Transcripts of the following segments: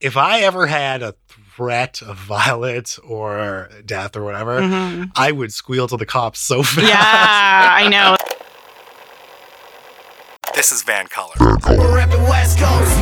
if I ever had a threat of violence or death or whatever, Mhm. I would squeal to the cops so fast. Yeah, I know. This is VANCOLOUR. We're rapping West Coast.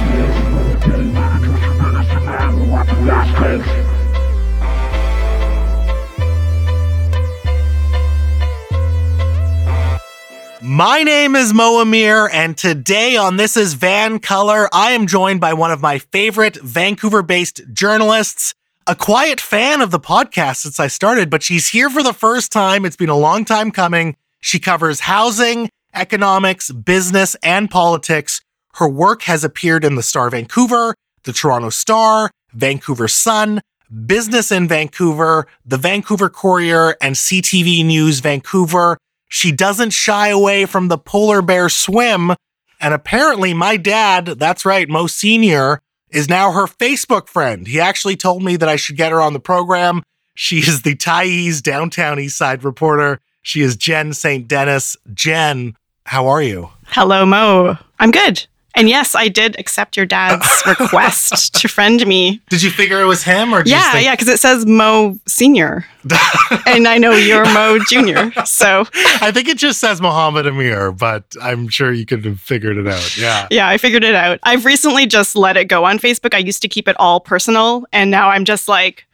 My name is Mo Amir, and today on This is VANCOLOUR, I am joined by one of my favorite Vancouver based journalists, a quiet fan of the podcast since I started, but she's here for the first time. It's been a long time coming. She covers housing, economics, business, and politics. Her work has appeared in the Star Vancouver, the Toronto Star, Vancouver Sun, Business in Vancouver, the Vancouver Courier, and CTV News Vancouver. She doesn't shy away from the polar bear swim. And apparently, my dad, that's right, Mo Sr., is now her Facebook friend. He actually told me that I should get her on the program. She is the Tyee's downtown east side reporter. She is Jen St. Denis. Jen, how are you? Hello, Mo. I'm good. And yes, I did accept your dad's request to friend me. Did you figure it was him or did you Yeah, think- yeah, because it says Mo Senior, and I know you're Mo Junior. So I think it just says Muhammad Amir, but I'm sure you could have figured it out. Yeah. yeah, I figured it out. I've recently just let it go on Facebook. I used to keep it all personal, and now I'm just like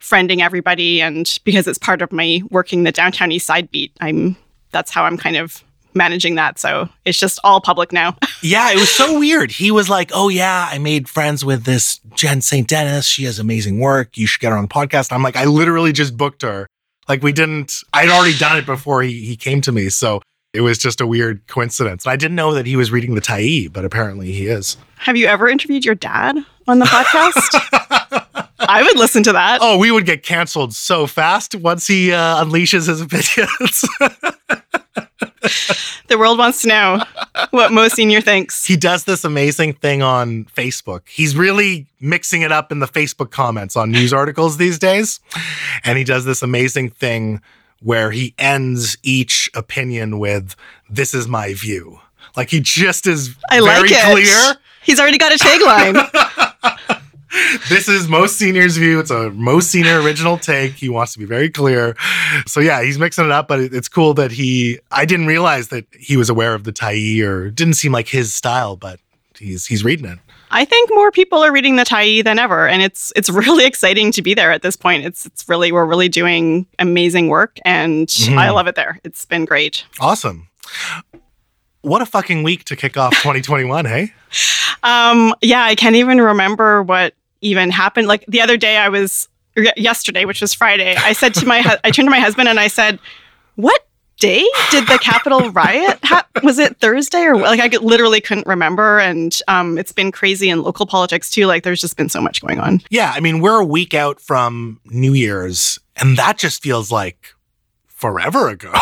friending everybody, and because it's part of my working the downtown east side beat, I'm that's how I'm kind of managing that. So it's just all public now. Yeah, it was so weird. He was like, "Oh yeah, I made friends with this Jen St. Denis. She has amazing work. You should get her on the podcast." I'm like, "I literally just booked her. Like we didn't. I'd already done it before he he came to me, so it was just a weird coincidence. I didn't know that he was reading the Tyee, but apparently he is. Have you ever interviewed your dad on the podcast? I would listen to that. Oh, we would get canceled so fast once he uh, unleashes his opinions. The world wants to know what Mo Senior thinks. he does this amazing thing on Facebook. He's really mixing it up in the Facebook comments on news articles these days. And he does this amazing thing where he ends each opinion with, This is my view. Like he just is I very like it. clear. He's already got a tagline. This is most senior's view. It's a most senior original take. He wants to be very clear. So yeah, he's mixing it up, but it's cool that he I didn't realize that he was aware of the Tyee or didn't seem like his style, but he's he's reading it. I think more people are reading the Tyee than ever, and it's it's really exciting to be there at this point. It's it's really we're really doing amazing work, and Mhm. I love it there. It's been great. Awesome. What a fucking week to kick off 2021, hey? Um, yeah, I can't even remember what even happened. Like the other day, I was yesterday, which was Friday. I said to my hu- I turned to my husband and I said, "What day did the Capitol riot? Ha- was it Thursday or like I literally couldn't remember?" And um, it's been crazy in local politics too. Like there's just been so much going on. Yeah, I mean, we're a week out from New Year's, and that just feels like forever ago.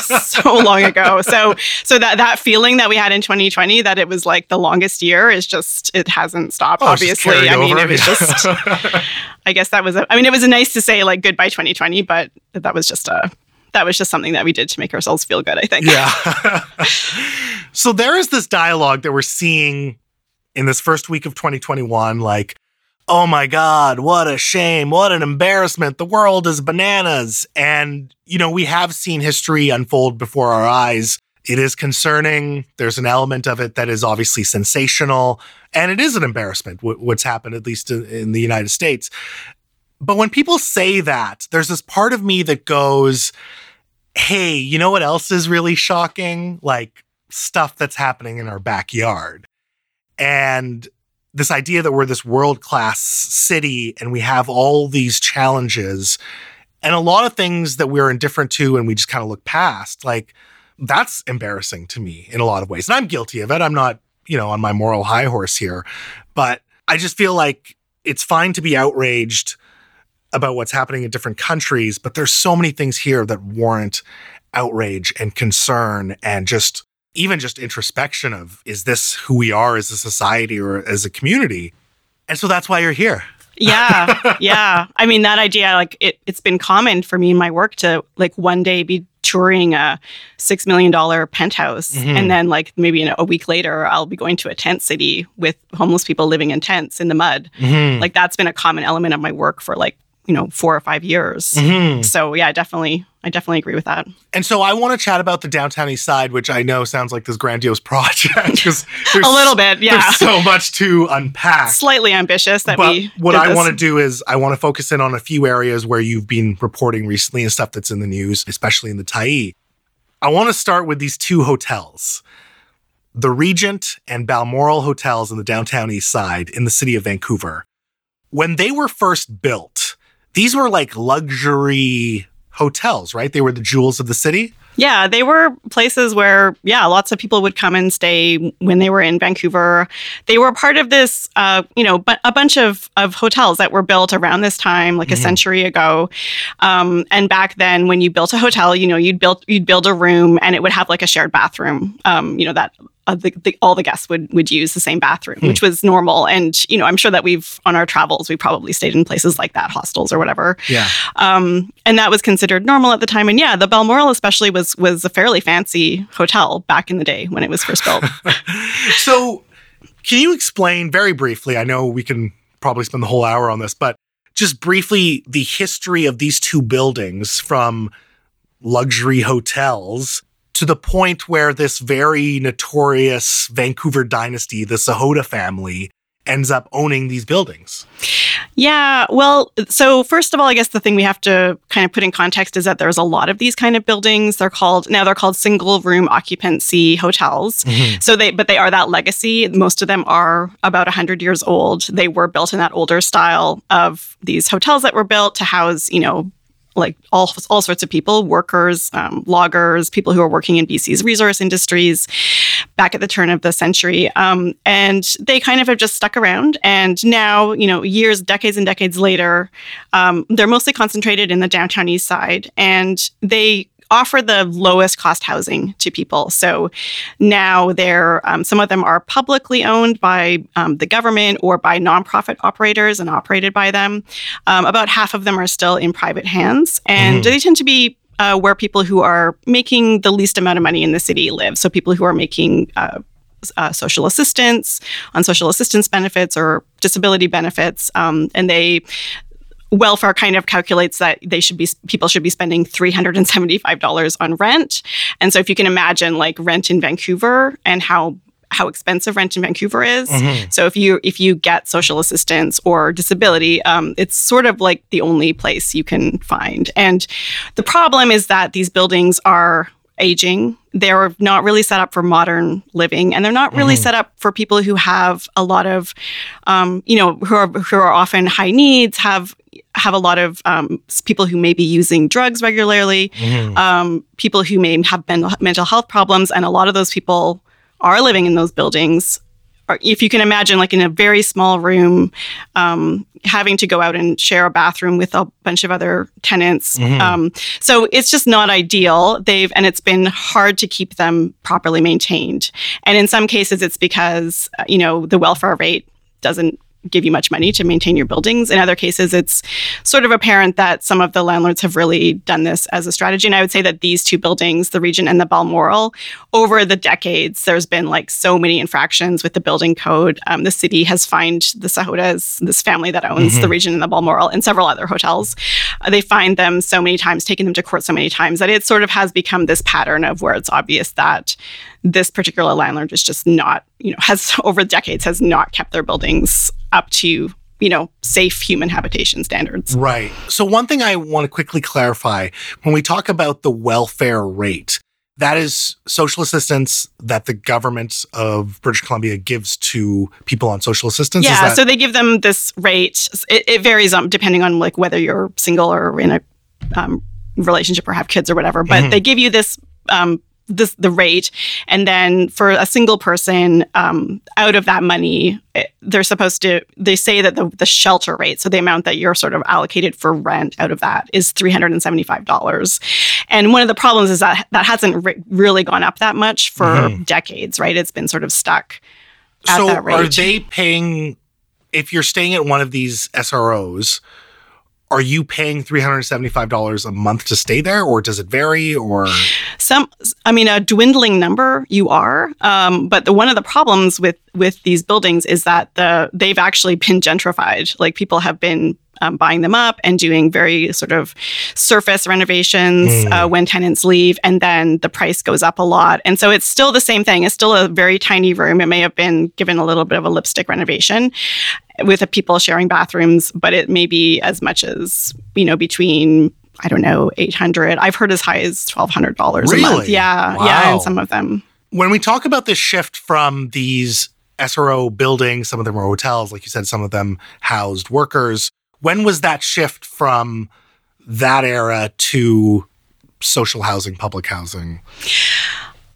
so long ago. So so that that feeling that we had in 2020 that it was like the longest year is just it hasn't stopped. Oh, obviously, I mean over. it was just. I guess that was. A, I mean, it was nice to say like goodbye 2020, but that was just a that was just something that we did to make ourselves feel good. I think. yeah. so there is this dialogue that we're seeing in this first week of 2021 like oh my god what a shame what an embarrassment. The world is bananas. And you know we have seen history unfold before our eyes. It is concerning. There's an element of it that is obviously sensational. And it is an embarrassment what's happened at least in, the united states. But when people say that there's this part of me that goes hey, you know what else is really shocking? Like stuff that's happening in our backyard. And this idea that we're this world class city and we have all these challenges and a lot of things that we're indifferent to and we just kind of look past. Like that's embarrassing to me in a lot of ways. And I'm guilty of it. I'm not, you know, on my moral high horse here, but I just feel like it's fine to be outraged about what's happening in different countries, but there's so many things here that warrant outrage and concern and just even just introspection of is this who we are as a society or as a community? And so that's why you're here. yeah yeah i mean that idea like it, it's been common for me in my work to like one day be touring a six million dollar penthouse, Mhm. and then like maybe you know a week later, I'll be going to a tent city with homeless people living in tents in the mud. Mhm. Like that's been a common element of my work for like you know four or five years. Mhm. So yeah, I definitely, I definitely agree with that. And so I want to chat about the downtown east side, which I know sounds like this grandiose project because A little bit, yeah. There's so much to unpack. Slightly ambitious that but we. what I want to do is I want to focus in on a few areas where you've been reporting recently and stuff that's in the news, especially in the Tyee. I want to start with these two hotels. The Regent and Balmoral hotels in the downtown east side in the city of Vancouver. When they were first built, these were like luxury hotels, right? They were the jewels of the city. Yeah, they were places where, yeah, lots of people would come and stay when they were in Vancouver. They were part of this, uh, you know, bu- a bunch of, of hotels that were built around this time, like a Mhm. century ago. Um, and back then, when you built a hotel, you know, you'd build you'd build a room, and it would have like a shared bathroom. Um, you know that. Uh, the, the, all the guests would would use the same bathroom, Hmm. which was normal. And you know, I'm sure that we've on our travels, we probably stayed in places like that, hostels or whatever. Yeah. Um, and that was considered normal at the time. And yeah, the Balmoral especially was was a fairly fancy hotel back in the day when it was first built. so, can you explain very briefly? I know we can probably spend the whole hour on this, but just briefly the history of these two buildings from luxury hotels to the point where this very notorious Vancouver dynasty, the Sahota family, ends up owning these buildings. yeah, well, so first of all, I guess the thing we have to kind of put in context is that there's a lot of these kind of buildings. They're called now they're called single room occupancy hotels. Mm-hmm. So they, but they are that legacy. Most of them are about 100 years old. They were built in that older style of these hotels that were built to house, you know, like all all sorts of people, workers, um, loggers, people who are working in BC's resource industries back at the turn of the century. Um, and they kind of have just stuck around. And now, you know, years, decades, and decades later, um, they're mostly concentrated in the downtown east side, and they offer the lowest cost housing to people. So now they're um, some of them are publicly owned by um, the government or by nonprofit operators and operated by them. Um, about half of them are still in private hands, and Mhm. they tend to be uh, where people who are making the least amount of money in the city live. So people who are making uh, uh, social assistance on social assistance benefits or disability benefits, um, and they welfare kind of calculates that they should be people should be spending $375 on rent and so if you can imagine like rent in vancouver and how how expensive rent in vancouver is Mhm. so if you if you get social assistance or disability um, it's sort of like the only place you can find and the problem is that these buildings are aging they're not really set up for modern living and they're not really Mhm. set up for people who have a lot of um, you know who are who are often high needs have have a lot of um, people who may be using drugs regularly Mhm. um, people who may have men- mental health problems, and a lot of those people are living in those buildings. Or if you can imagine, like in a very small room, um, having to go out and share a bathroom with a bunch of other tenants. Mhm. Um, so it's just not ideal. They've and it's been hard to keep them properly maintained. And in some cases, it's because uh, you know the welfare rate doesn't give you much money to maintain your buildings. In other cases, it's sort of apparent that some of the landlords have really done this as a strategy. And I would say that these two buildings, the Regent and the Balmoral, over the decades, there's been like so many infractions with the building code. Um, the city has fined the Sahotas, this family that owns the Regent and the Balmoral, and several other hotels. Uh, they fined them so many times, taken them to court so many times that it sort of has become this pattern of where it's obvious that this particular landlord is just not, you know, has over decades has not kept their buildings up to, you know, safe human habitation standards. Right. So, one thing I want to quickly clarify when we talk about the welfare rate, that is social assistance that the government of British Columbia gives to people on social assistance. Yeah, that- so they give them this rate. It, it varies um, depending on like whether you're single or in a um, relationship or have kids or whatever. But Mhm. they give you this um, this the rate, and then for a single person, um, out of that money, it, they're supposed to. They say that the the shelter rate, so the amount that you're sort of allocated for rent out of that is three hundred and seventy five dollars. And one of the problems is that that hasn't re- really gone up that much for Mhm. decades, right? It's been sort of stuck. at so that are rate. they paying if you're staying at one of these SROs? Are you paying $375 a month to stay there or does it vary or? Some i mean a dwindling number you are um, but the, one of the problems with with these buildings is that the they've actually been gentrified. Like people have been um, buying them up and doing very sort of surface renovations Mm. uh, when tenants leave, and then the price goes up a lot. And so it's still the same thing. It's still a very tiny room. It may have been given a little bit of a lipstick renovation with people sharing bathrooms, but it may be as much as you know between. I don't know, 800. I've heard as high as $1,200 a month. Really? Yeah. Wow. Yeah. And some of them. when we talk about this shift from these SRO buildings, some of them are hotels, like you said, some of them housed workers. When was that shift from that era to social housing, public housing?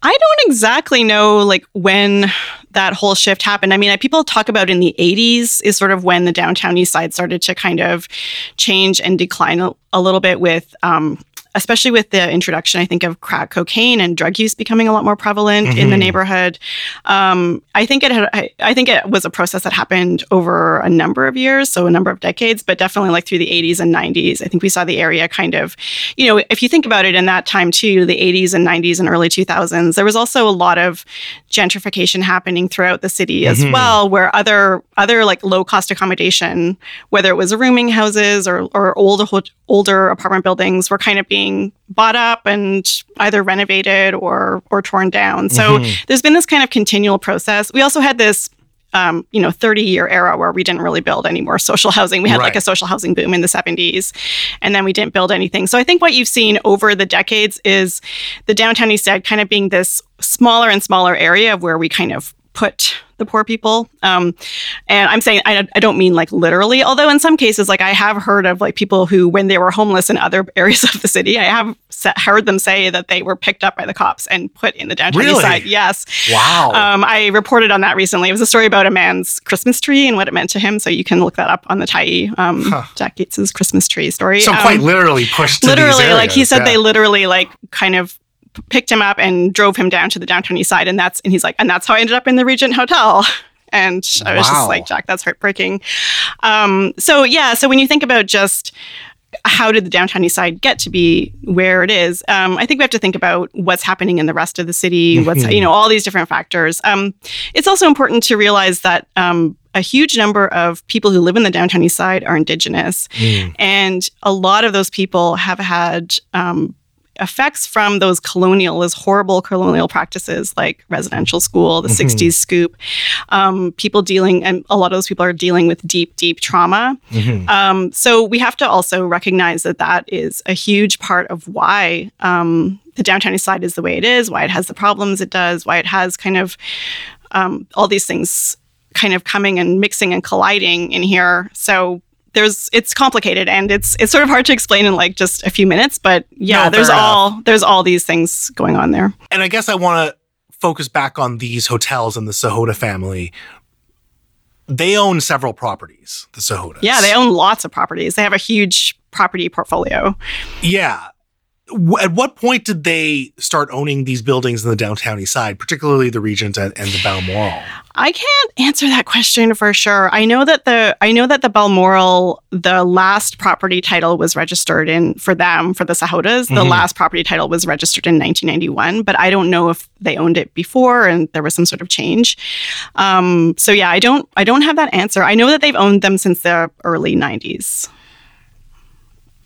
I don't exactly know like when that whole shift happened. I mean, people talk about in the 80s is sort of when the downtown east side started to kind of change and decline a, a little bit with um, especially with the introduction, I think, of crack cocaine and drug use becoming a lot more prevalent in the Mhm. neighborhood. Um, I think it had, I, I think it was a process that happened over a number of years, so a number of decades, but definitely like through the 80s and 90s. I think we saw the area kind of, you know, if you think about it in that time too, the 80s and 90s and early 2000s, there was also a lot of gentrification happening throughout the city as Mhm. well, where other other like low cost accommodation, whether it was rooming houses or or older ho- older apartment buildings, were kind of being bought up and either renovated or or torn down. So Mhm. there's been this kind of continual process. We also had this. Um, you know, 30 year era where we didn't really build any more social housing. We had like a social housing boom in the 70s, and then we didn't build anything. So I think what you've seen over the decades is the downtown east side kind of being this smaller and smaller area of where we kind of put the poor people. Um, and I'm saying I, I don't mean like literally, although in some cases, like I have heard of like people who, when they were homeless in other areas of the city, I have heard them say that they were picked up by the cops and put in the downtown Really? east side. Yes. Wow. Um, I reported on that recently. It was a story about a man's Christmas tree and what it meant to him. So you can look that up on the Tyee, um, Huh. Jack Gates's Christmas tree story. so Um, quite literally pushed literally like he said yeah. they literally like kind of picked him up and drove him down to the downtown east side and that's and he's like and that's how i ended up in the regent hotel and i was Wow. just like jack that's heartbreaking um so yeah so when you think about just how did the downtown east side get to be where it is um, i think we have to think about what's happening in the rest of the city what's Mhm. you know all these different factors um, it's also important to realize that um, a huge number of people who live in the downtown east side are indigenous Mm. and a lot of those people have had um, effects from those colonial, those horrible colonial practices like residential school, the Mhm. 60s scoop. Um, people dealing, and a lot of those people are dealing with deep, deep trauma. Mhm. Um, so we have to also recognize that that is a huge part of why um, the downtown east side is the way it is, why it has the problems it does, why it has kind of um, all these things kind of coming and mixing and colliding in here. So there's it's complicated and it's it's sort of hard to explain in like just a few minutes, but yeah, No, there's all there's all these things going on there. And I guess I want to focus back on these hotels and the Sahota family. They own several properties, the Sahotas. Yeah, they own lots of properties. They have a huge property portfolio. Yeah. At what point did they start owning these buildings in the downtown east side, particularly the Regent and, and the Balmoral? I can't answer that question for sure. I know that the I know that the Balmoral, the last property title was registered in for them for the Sahotas. The Mhm. last property title was registered in 1991, but I don't know if they owned it before and there was some sort of change. Um, so yeah, I don't I don't have that answer. I know that they've owned them since the early 90s.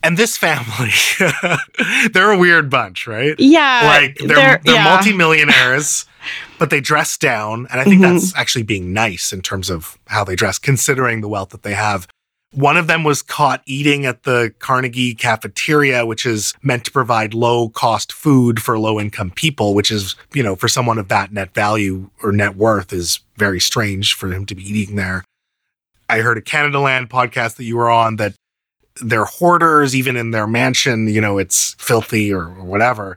And this family, they're a weird bunch, right? Yeah, like they're they're, yeah. multimillionaires, but they dress down, and I think Mhm. that's actually being nice in terms of how they dress, considering the wealth that they have. One of them was caught eating at the Carnegie cafeteria, which is meant to provide low cost food for low income people, which is, you know, for someone of that net value or net worth is very strange for him to be eating there. I heard a Canadaland podcast that you were on that they're hoarders, even in their mansion, you know, it's filthy or, or whatever.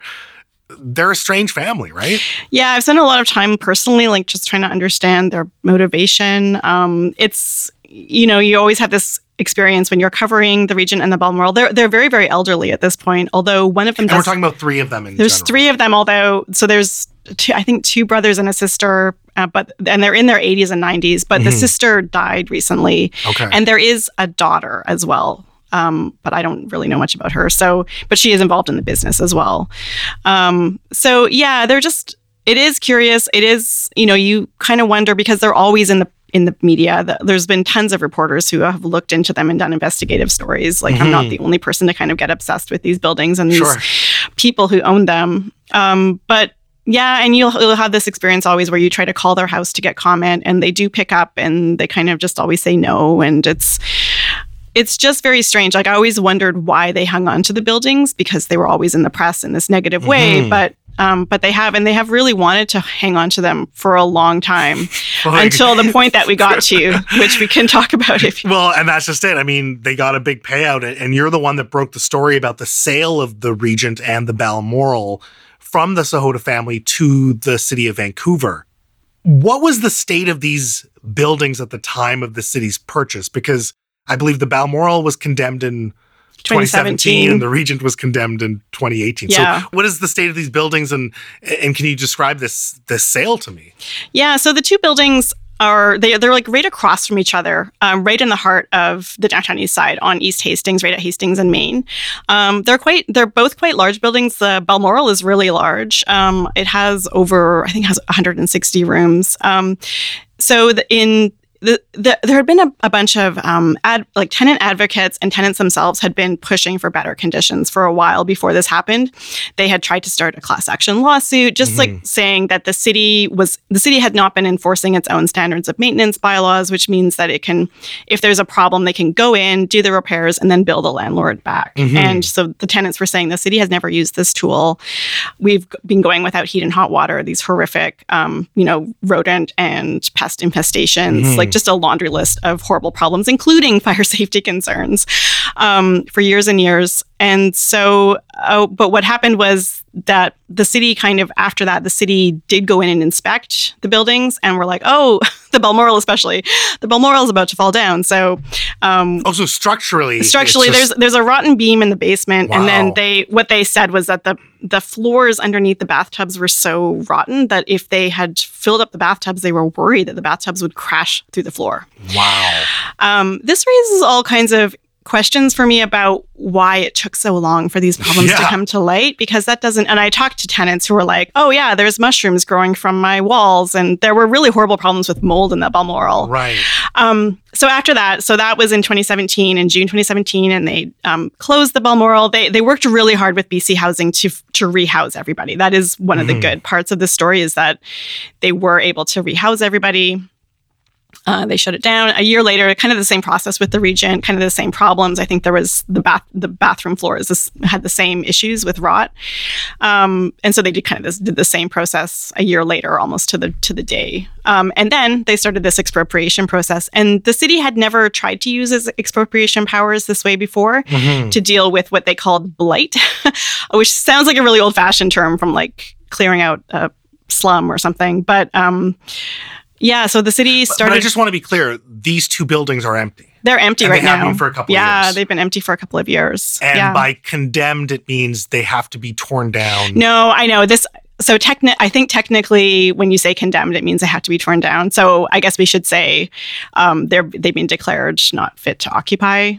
They're a strange family, right? Yeah, I've spent a lot of time personally, like just trying to understand their motivation. Um, it's you know, you always have this experience when you're covering the Regent and the Balmoral. They're they're very very elderly at this point. Although one of them And we're talking about three of them in there's general. three of them. Although so there's two, I think two brothers and a sister, uh, but and they're in their 80s and 90s. But the Mhm. sister died recently, Okay. and there is a daughter as well. Um, but I don't really know much about her. So, but she is involved in the business as well. Um, so yeah, they're just. It is curious. It is, you know, you kind of wonder because they're always in the in the media. The, there's been tons of reporters who have looked into them and done investigative stories. Like I'm not Mhm. the only person to kind of get obsessed with these buildings and these Sure. people who own them. Um, but yeah, and you'll, you'll have this experience always where you try to call their house to get comment, and they do pick up, and they kind of just always say no, and it's it's just very strange. Like I always wondered why they hung on to the buildings because they were always in the press in this negative way, Mhm. but. Um, but they have, and they have really wanted to hang on to them for a long time Like- until the point that we got to, which we can talk about if you. Well, and that's just it. I mean, they got a big payout, and- and you're the one that broke the story about the sale of the Regent and the Balmoral from the Sahota family to the city of Vancouver. What was the state of these buildings at the time of the city's purchase? Because I believe the Balmoral was condemned in 2017 2017. and the Regent was condemned in 2018. Yeah. So, what is the state of these buildings, and and can you describe this this sale to me? Yeah, so the two buildings are they they're like right across from each other, um, right in the heart of the downtown east side on East Hastings, right at Hastings and Main Um, they're quite they're both quite large buildings. The Balmoral is really large. Um, it has over I think it has 160 rooms. Um, so the, in the, the, there had been a, a bunch of um, ad, like tenant advocates and tenants themselves had been pushing for better conditions for a while before this happened. They had tried to start a class action lawsuit, just like saying that the city was the city had not been enforcing its own standards of maintenance bylaws, which means that it can, if there's a problem, they can go in, do the repairs, and then bill the landlord back. Mhm. And so the tenants were saying the city has never used this tool. We've been going without heat and hot water. These horrific, um, you know, rodent and pest infestations, Mhm. like just a laundry list of horrible problems, including fire safety concerns, um, for years and years. And so, oh, but what happened was that the city kind of after that, the city did go in and inspect the buildings, and we're like, oh, the Balmoral especially, the Balmoral is about to fall down. So, um, Also, structurally, it's structurally just- there's there's a rotten beam in the basement and then they what they said was that the the floors underneath the bathtubs were so rotten that if they had filled up the bathtubs they were worried that the bathtubs would crash through the floor wow. um, this raises all kinds of questions for me about why it took so long for these problems to come to light because that doesn't and i talked to tenants who were like oh yeah there's mushrooms growing from my walls and there were really horrible problems with mold in the balmoral Right. um, so after that, so that was in 2017, in June 2017, and they um, closed the Balmoral. They they worked really hard with BC Housing to to rehouse everybody. That is one of the Mhm. good parts of the story is that they were able to rehouse everybody. Uh, they shut it down a year later. Kind of the same process with the Regent, kind of the same problems. I think there was the bath, the bathroom floors this, had the same issues with rot, um, and so they did kind of this did the same process a year later, almost to the to the day. Um, and then they started this expropriation process, and the city had never tried to use its expropriation powers this way before Mhm. to deal with what they called blight, which sounds like a really old fashioned term from like clearing out a slum or something. But um, yeah, so the city started. But I just want to be clear: these two buildings are empty, they're empty right they now. for a couple of yeah, they've been empty for a couple of years. and yeah. by condemned, it means they have to be torn down. No, I know this. So techni- I think technically, when you say condemned, it means they have to be torn down. So I guess we should say um, they're they've been declared not fit to occupy.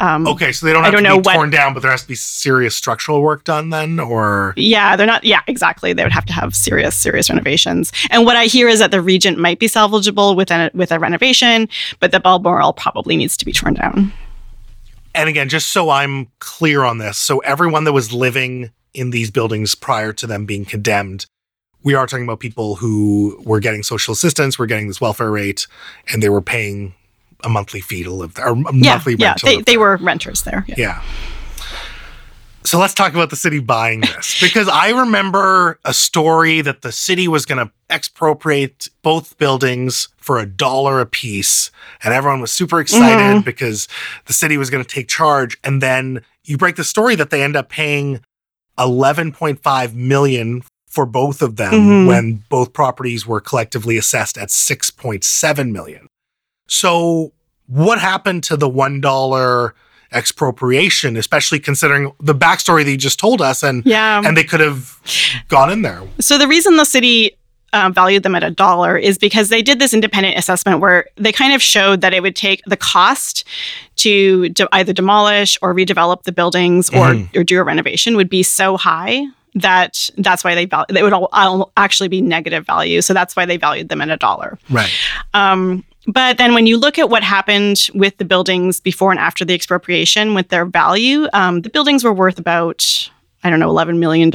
Um, Okay, so they don't I have don't to know be what- torn down, but there has to be serious structural work done then, or Yeah, they're not. Yeah, exactly. They would have to have serious, serious renovations. And what I hear is that the Regent might be salvageable with a with a renovation, but the Balmoral probably needs to be torn down. and again, just so I'm clear on this, so everyone that was living in these buildings prior to them being condemned, we are talking about people who were getting social assistance, were getting this welfare rate, and they were paying a monthly fee to live there, or a Yeah, monthly yeah. They they there. were renters there. Yeah. Yeah. So let's talk about the city buying this because I remember a story that the city was going to expropriate both buildings for a dollar a piece. And everyone was super excited Mhm. because the city was going to take charge. And then you break the story that they end up paying 11.5 million for both of them Mhm. when both properties were collectively assessed at 6.7 million. So what happened to the $1 expropriation, especially considering the backstory that you just told us and Yeah. and they could have gone in there. So the reason the city uh, valued them at a dollar is because they did this independent assessment where they kind of showed that it would take the cost to de- either demolish or redevelop the buildings or, Mhm. or do a renovation would be so high that that's why they val- they would all, all actually be negative value. So that's why they valued them at a dollar. Right. Um, but then when you look at what happened with the buildings before and after the expropriation with their value, um, the buildings were worth about, I don't know, $11 million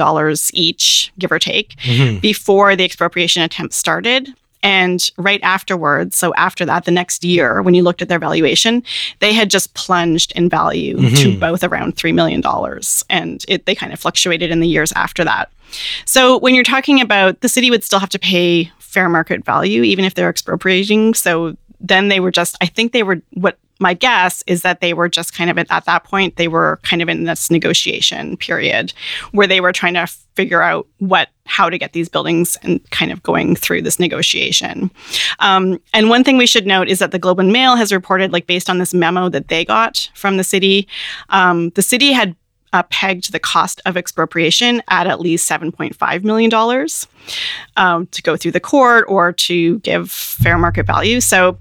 each, give or take, Mhm. before the expropriation attempt started. And right afterwards, so after that, the next year, when you looked at their valuation, they had just plunged in value to Mhm. both around $3 million. And it, they kind of fluctuated in the years after that. So when you're talking about the city would still have to pay fair market value, even if they're expropriating. So then they were just, I think they were, what my guess is that they were just kind of at, at that point, they were kind of in this negotiation period where they were trying to figure out what, how to get these buildings and kind of going through this negotiation. Um, and one thing we should note is that the Globe and Mail has reported, like based on this memo that they got from the city, um, the city had uh, pegged the cost of expropriation at at least $7.5 million um, to go through the court or to give fair market value. So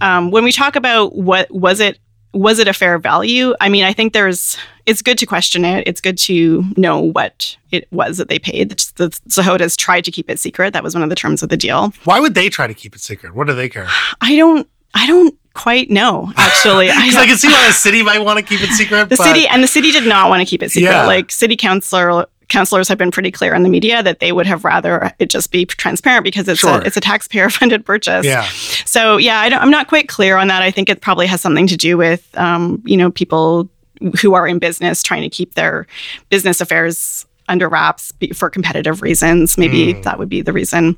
um, when we talk about what was it, was it a fair value? I mean, I think there's, it's good to question it. It's good to know what it was that they paid. The, the Sahotas tried to keep it secret. That was one of the terms of the deal. Why would they try to keep it secret? What do they care? I don't, I don't quite know, actually. I Because I can see why the city might want to keep it secret. the but city and the city did not want to keep it secret. Yeah. Like city councilor councilors have been pretty clear in the media that they would have rather it just be transparent because it's Sure. a it's a taxpayer funded purchase. Yeah. So yeah, I don't, I'm not quite clear on that. I think it probably has something to do with um, you know people who are in business trying to keep their business affairs under wraps for competitive reasons. Maybe Mm. that would be the reason.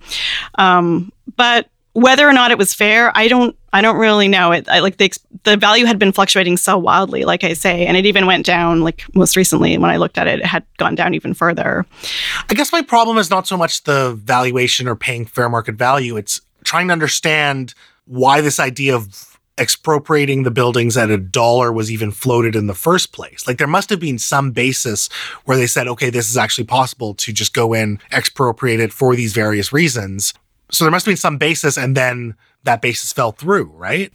Um, but whether or not it was fair, I don't. I don't really know. It I, like the the value had been fluctuating so wildly, like I say, and it even went down. Like most recently, when I looked at it, it had gone down even further. I guess my problem is not so much the valuation or paying fair market value. It's trying to understand why this idea of expropriating the buildings at a dollar was even floated in the first place. Like there must have been some basis where they said, okay, this is actually possible to just go in, expropriate it for these various reasons. So there must have been some basis and then that basis fell through, right?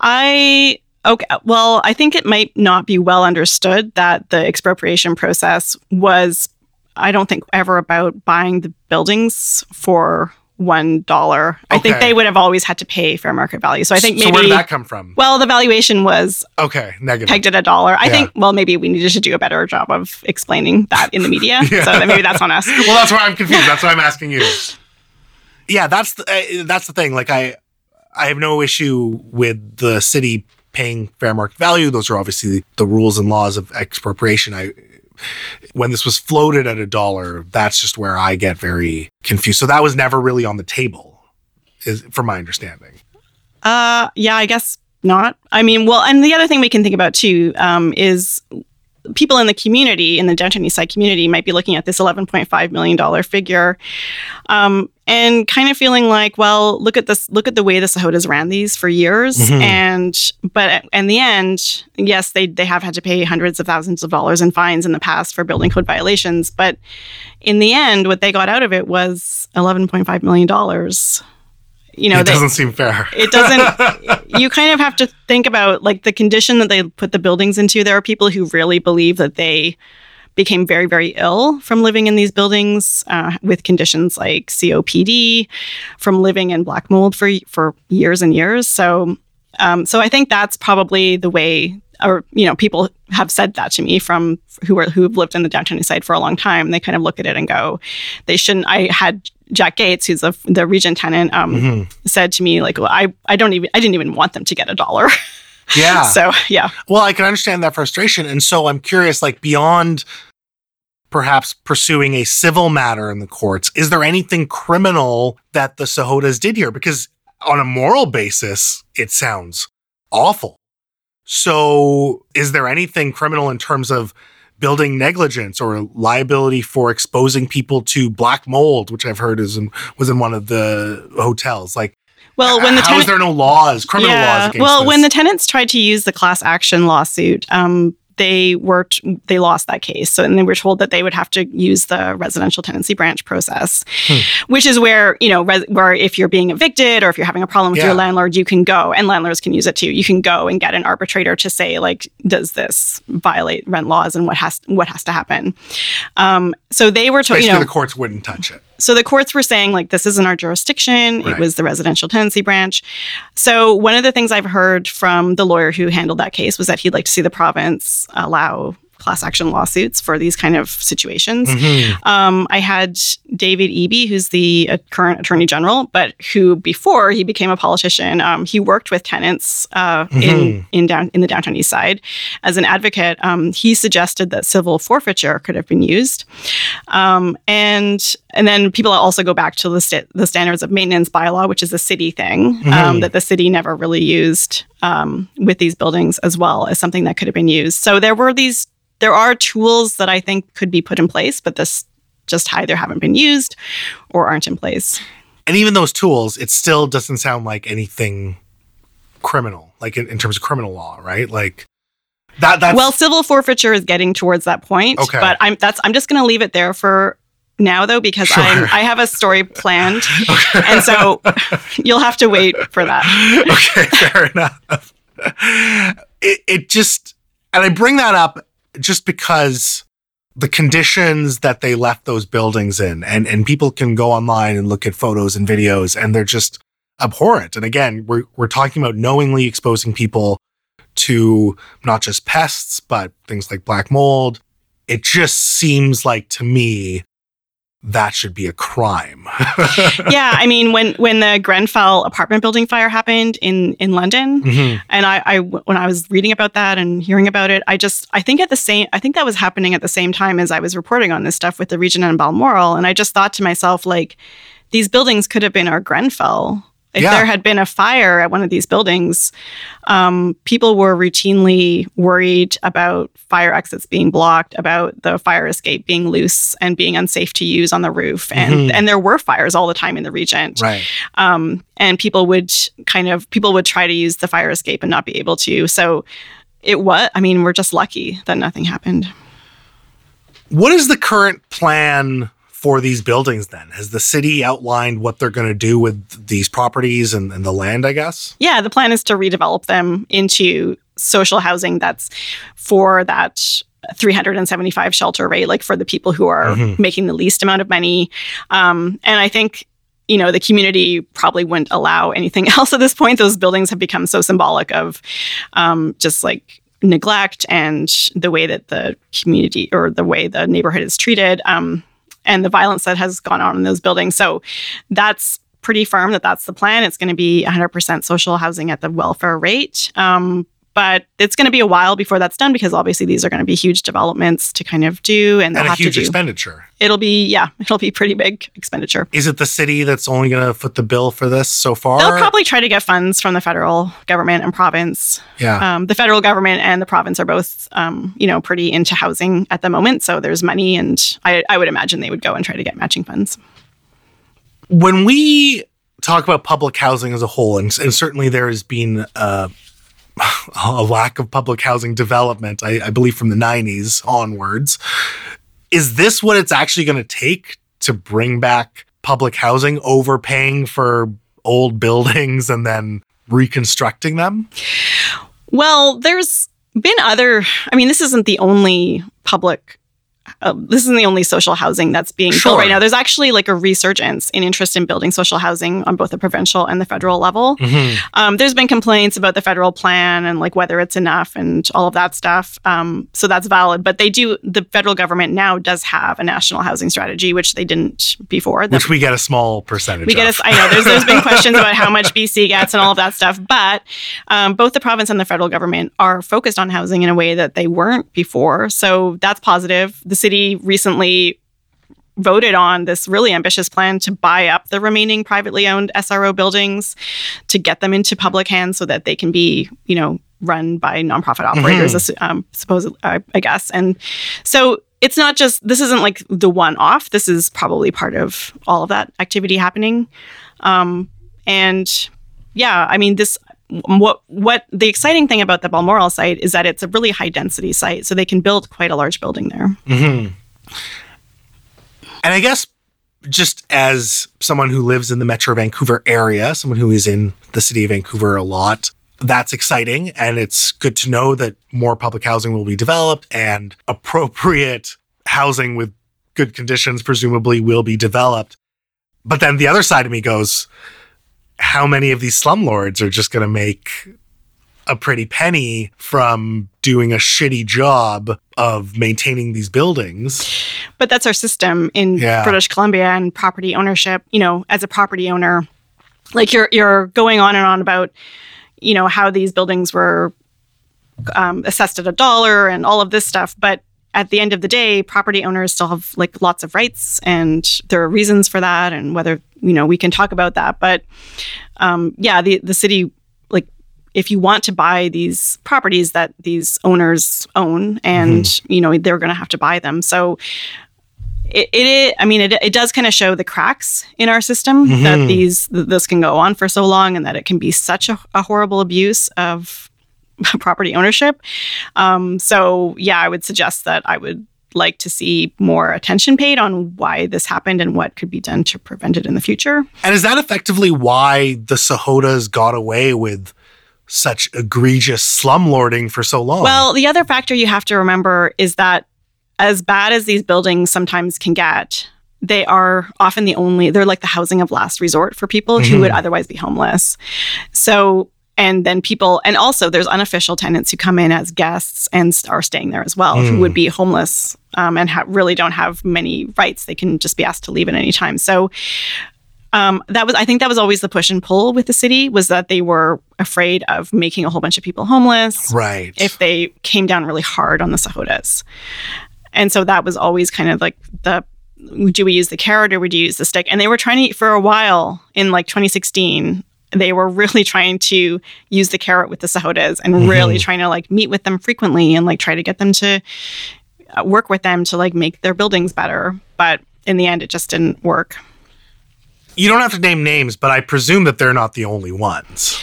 I okay. Well, I think it might not be well understood that the expropriation process was. I don't think ever about buying the buildings for one dollar. I think they would have always had to pay fair market value. So I think so maybe where did that come from? well, the valuation was Okay, negative. pegged at a dollar. I Yeah. think well maybe we needed to do a better job of explaining that in the media. Yeah. So then maybe that's on us. well, that's why I'm confused. That's why I'm asking you. Yeah, that's the uh, that's the thing. Like I, I have no issue with the city paying fair market value. Those are obviously the rules and laws of expropriation. I, when this was floated at a dollar, that's just where I get very confused. So that was never really on the table, is from my understanding. Uh, yeah, I guess not. I mean, well, and the other thing we can think about too um, is people in the community, in the Downtown East Side community, might be looking at this $11.5 million figure um, and kind of feeling like, well, look at this, look at the way the Sahotas ran these for years. Mhm. And, but in the end, yes, they, they have had to pay hundreds of thousands of dollars in fines in the past for building code violations. But in the end, what they got out of it was $11.5 million. You know, it they, doesn't seem fair. it doesn't you kind of have to think about like the condition that they put the buildings into. There are people who really believe that they became very very ill from living in these buildings uh, with conditions like copd from living in black mold for for years and years. So um, so i think that's probably the way or you know people have said that to me from who are who have lived in the downtown east side for a long time. They kind of look at it and go they shouldn't i had jack gates who's a, the regent tenant um, Mhm. said to me like well, I I don't even I didn't even want them to get a dollar. Yeah. so yeah. Well, I can understand that frustration. And so I'm curious, like beyond perhaps pursuing a civil matter in the courts, is there anything criminal that the Sahotas did here? Because on a moral basis, it sounds awful. So is there anything criminal in terms of building negligence or liability for exposing people to black mold, which I've heard is in, was in one of the hotels? Like, Well, when the how is tenant there no laws, criminal laws against well, this? when the tenants tried to use the class action lawsuit, um, they worked they lost that case so and they were told that they would have to use the residential tenancy branch process Hmm. which is where you know res- where if you're being evicted or if you're having a problem with Yeah. your landlord you can go and landlords can use it too you can go and get an arbitrator to say like does this violate rent laws and what has what has to happen um, so they were told you know the courts wouldn't touch it. So the courts were saying like this isn't our jurisdiction Right. it was the residential tenancy branch so one of the things i've heard from the lawyer who handled that case was that he'd like to see the province allow class action lawsuits for these kind of situations Mhm. um, I had David Eby, who's the uh, current Attorney General, but who before he became a politician, um, he worked with tenants uh, Mhm. in in down in the downtown east side as an advocate. Um, he suggested that civil forfeiture could have been used, um, and and then people also go back to the sta- the standards of maintenance bylaw, which is a city thing um, that the city never really used um, with these buildings as well as something that could have been used. So there were these there are tools that I think could be put in place, but this just either haven't been used or aren't in place. And even those tools, it still doesn't sound like anything criminal, like in, in terms of criminal law, right? Like that. That's well, civil forfeiture is getting towards that point, Okay. but I'm that's I'm just going to leave it there for now though because Sure. I'm I have a story planned, and so you'll have to wait for that. okay, fair enough. It, it just, and I bring that up just because the conditions that they left those buildings in, and and people can go online and look at photos and videos, and they're just abhorrent. And again, we're we're talking about knowingly exposing people to not just pests, but things like black mold. It just seems like to me that should be a crime. yeah, I mean when when the Grenfell apartment building fire happened in in London, Mhm. and I, I when I was reading about that and hearing about it, I just I think at the same I think that was happening at the same time as I was reporting on this stuff with the Regent in Balmoral, and I just thought to myself like these buildings could have been our Grenfell. If Yeah. there had been a fire at one of these buildings, um, people were routinely worried about fire exits being blocked, about the fire escape being loose and being unsafe to use on the roof, and Mhm. and there were fires all the time in the Regent right. um, and people would kind of people would try to use the fire escape and not be able to. So it was. I mean, we're just lucky that nothing happened. What is the current plan for these buildings then? Has the city outlined what they're going to do with these properties and, and the land, I guess? Yeah, the plan is to redevelop them into social housing that's for that 375 shelter rate, like for the people who are Mhm. making the least amount of money. Um, and I think you know the community probably wouldn't allow anything else at this point. Those buildings have become so symbolic of um, just like neglect and the way that the community or the way the neighborhood is treated um, and the violence that has gone on in those buildings. So that's pretty firm that that's the plan. It's going to be 100% social housing at the welfare rate. Um, but it's going to be a while before that's done because obviously these are going to be huge developments to kind of do, and And a huge expenditure. it'll be yeah, it'll be pretty big expenditure. Is it the city that's only going to foot the bill for this so far? They'll probably try to get funds from the federal government and province. yeah. Um, the federal government and the province are both, um, you know, pretty into housing at the moment. So there's money, and I, I would imagine they would go and try to get matching funds. when we talk about public housing as a whole, and, and certainly there has been uh, a lack of public housing development, I, I believe from the 90s onwards, is this what it's actually going to take to bring back public housing, overpaying for old buildings and then reconstructing them? Well, there's been other. I mean, this isn't the only public. Uh, this isn't the only social housing that's being Sure. built right now. There's actually like a resurgence in interest in building social housing on both the provincial and the federal level. Um, there's been complaints about the federal plan and like whether it's enough and all of that stuff. Um, so that's valid. But they do. The federal government now does have a national housing strategy, which they didn't before. The- Which we get a small percentage we get of. a, I know there's there's been questions about how much BC gets and all of that stuff, but um, both the province and the federal government are focused on housing in a way that they weren't before. So that's positive. The city recently voted on this really ambitious plan to buy up the remaining privately owned SRO buildings to get them into public hands so that they can be, you know, run by nonprofit operators, Mhm. um, supposedly, I, I guess. And so it's not just this isn't like the one off. This is probably part of all of that activity happening. Um, and yeah, I mean this. What what the exciting thing about the Balmoral site is that it's a really high density site, so they can build quite a large building there. hmm And I guess just as someone who lives in the Metro Vancouver area, someone who is in the city of Vancouver a lot, that's exciting. And it's good to know that more public housing will be developed and appropriate housing with good conditions, presumably, will be developed. But then the other side of me goes, how many of these slumlords are just going to make a pretty penny from doing a shitty job of maintaining these buildings? But that's our system in Yeah. British Columbia and property ownership. You know, as a property owner, like you're you're going on and on about, you know, how these buildings were um, assessed at a dollar and all of this stuff. But at the end of the day, property owners still have like lots of rights, and there are reasons for that, and whether you know we can talk about that. But um, yeah, the the city like if you want to buy these properties that these owners own, and you know they're going to have to buy them, so. It, it, I mean, it, it does kind of show the cracks in our system that Mhm. these th- this can go on for so long, and that it can be such a, a horrible abuse of property ownership. Um, so, yeah, I would suggest that I would like to see more attention paid on why this happened and what could be done to prevent it in the future. And is that effectively why the Sahotas got away with such egregious slumlording for so long? Well, the other factor you have to remember is that as bad as these buildings sometimes can get, they are often the only, they're like the housing of last resort for people who Mhm. would otherwise be homeless. So, and then people, and also there's unofficial tenants who come in as guests and are staying there as well, who Mm. would be homeless um, and ha- really don't have many rights. They can just be asked to leave at any time. So, um, that was I think that was always the push and pull with the city was that they were afraid of making a whole bunch of people homeless right. if they came down really hard on the Sahotas. And so that was always kind of like the do we use the carrot or would you use the stick? And they were trying to for a while in like 2016. They were really trying to use the carrot with the Sahotas and really Mhm. trying to like meet with them frequently and like try to get them to uh, work with them to like make their buildings better. But in the end, it just didn't work. you don't have to name names, but I presume that they're not the only ones.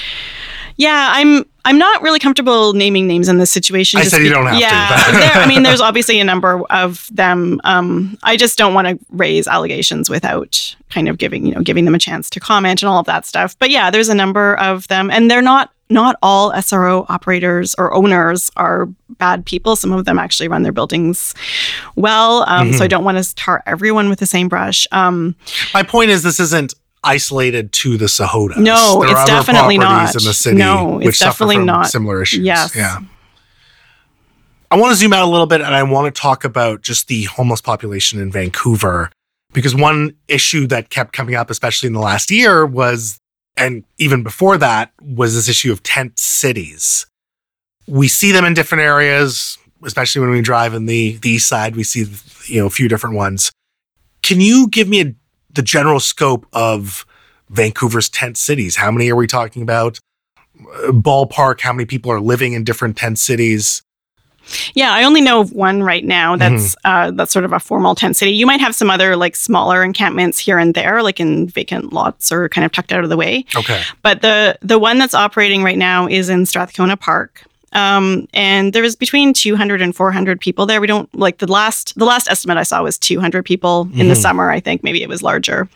Yeah, I'm. I'm not really comfortable naming names in this situation. I said you don't have to, yeah, but- there, I mean, there's obviously a number of them. Um, I just don't want to raise allegations without kind of giving you know giving them a chance to comment and all of that stuff. But yeah, there's a number of them, and they're not not all SRO operators or owners are bad people. Some of them actually run their buildings well. Um, Mm-hmm. So I don't want to tar everyone with the same brush. Um, My point is, this isn't isolated to the Sahotas. No, There it's definitely not. in the city No, it's definitely not. similar issues. Yes. Yeah. I want to zoom out a little bit and I want to talk about just the homeless population in Vancouver because one issue that kept coming up, especially in the last year, was, and even before that, was this issue of tent cities. We see them in different areas, especially when we drive in the, the east side. We see you know a few different ones. Can you give me a, the general scope of Vancouver's tent cities? How many are we talking about? Uh, Ballpark, how many people are living in different tent cities? Yeah, I only know of one right now. That's uh, that's sort of a formal tent city. You might have some other like smaller encampments here and there, like in vacant lots or kind of tucked out of the way. Okay. But the the one that's operating right now is in Strathcona Park. Um, and there was between 200 and 400 people there. We don't like the last the last estimate I saw was 200 people in the Mhm. summer. I think maybe it was larger.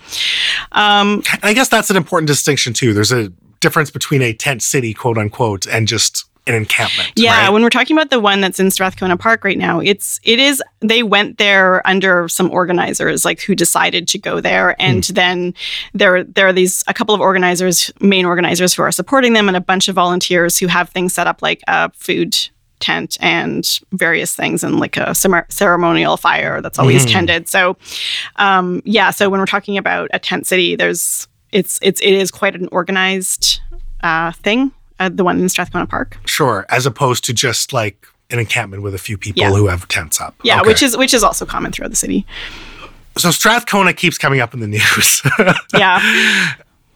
Um, I guess that's an important distinction too. There's a difference between a tent city, quote unquote, and just an encampment. Yeah, right? when we're talking about the one that's in Strathcona Park right now, it's it is they went there under some organizers like who decided to go there, and Hmm. then there there are these a couple of organizers, main organizers who are supporting them, and a bunch of volunteers who have things set up like a food tent and various things and like a ceremonial fire that's always Mhm. tended. So, um, yeah, so when we're talking about a tent city, there's it's it's it is quite an organized uh, thing. Uh, the one in Strathcona Park. Sure. As opposed to just like an encampment with a few people Yeah. who have tents up. Yeah, Okay. which is which is also common throughout the city. so Strathcona keeps coming up in the news. Yeah,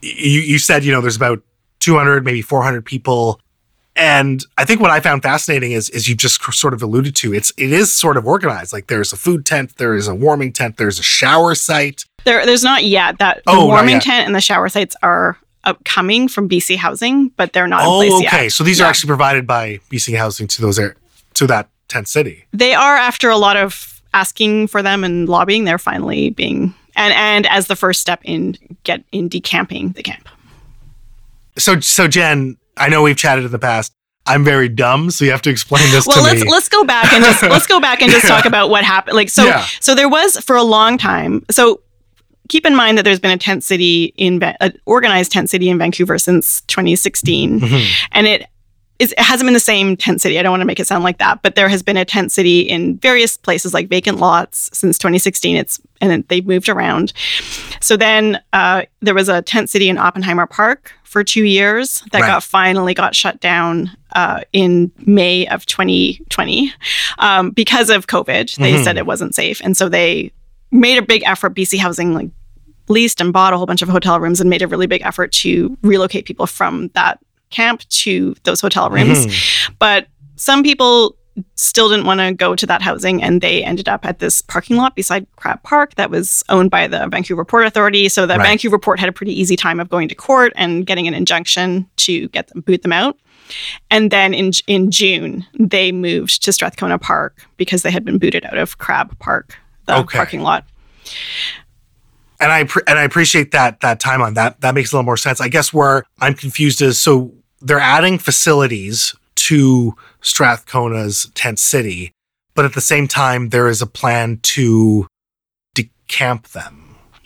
you, you said, you know, there's about 200, maybe 400 people. And I think what I found fascinating is, is you just sort of alluded to it's, it is sort of organized. Like there's a food tent, there is a warming tent, there's a shower site. there there's not yet that the Oh, warming tent and the shower sites are uh, coming from BC Housing, but they're not in place Oh, yet. okay. So these are actually provided by BC Housing to those air, to that tent city. They are after a lot of asking for them and lobbying. They're finally being and and as the first step in get in decamping the camp. So, so Jen, I know we've chatted in the past. I'm very dumb, so you have to explain this well to let's me. let's go back and just let's go back and just talk about what happened like so Yeah. so there was for a long time so keep in mind that there's been a tent city in an organized tent city in Vancouver since 2016 Mhm. and it is, it hasn't been the same tent city. I don't want to make it sound like that, but there has been a tent city in various places, like vacant lots, since 2016. It's and then they've moved around. So then uh, there was a tent city in Oppenheimer Park for two years that Right. got finally got shut down uh, in May of 2020 um, because of COVID. They Mhm. said it wasn't safe, and so they made a big effort. BC Housing like leased and bought a whole bunch of hotel rooms and made a really big effort to relocate people from that camp to those hotel rooms. Mhm. But some people still didn't want to go to that housing and they ended up at this parking lot beside Crab Park that was owned by the Vancouver Port Authority. So the Right. Vancouver Port had a pretty easy time of going to court and getting an injunction to get them boot them out. And then in in June, they moved to Strathcona Park because they had been booted out of Crab Park, the Okay. parking lot. and I pre- and I appreciate that that time on that. That makes a little more sense. I guess where I'm confused is so they're adding facilities to Strathcona's tent city, but at the same time there is a plan to decamp them.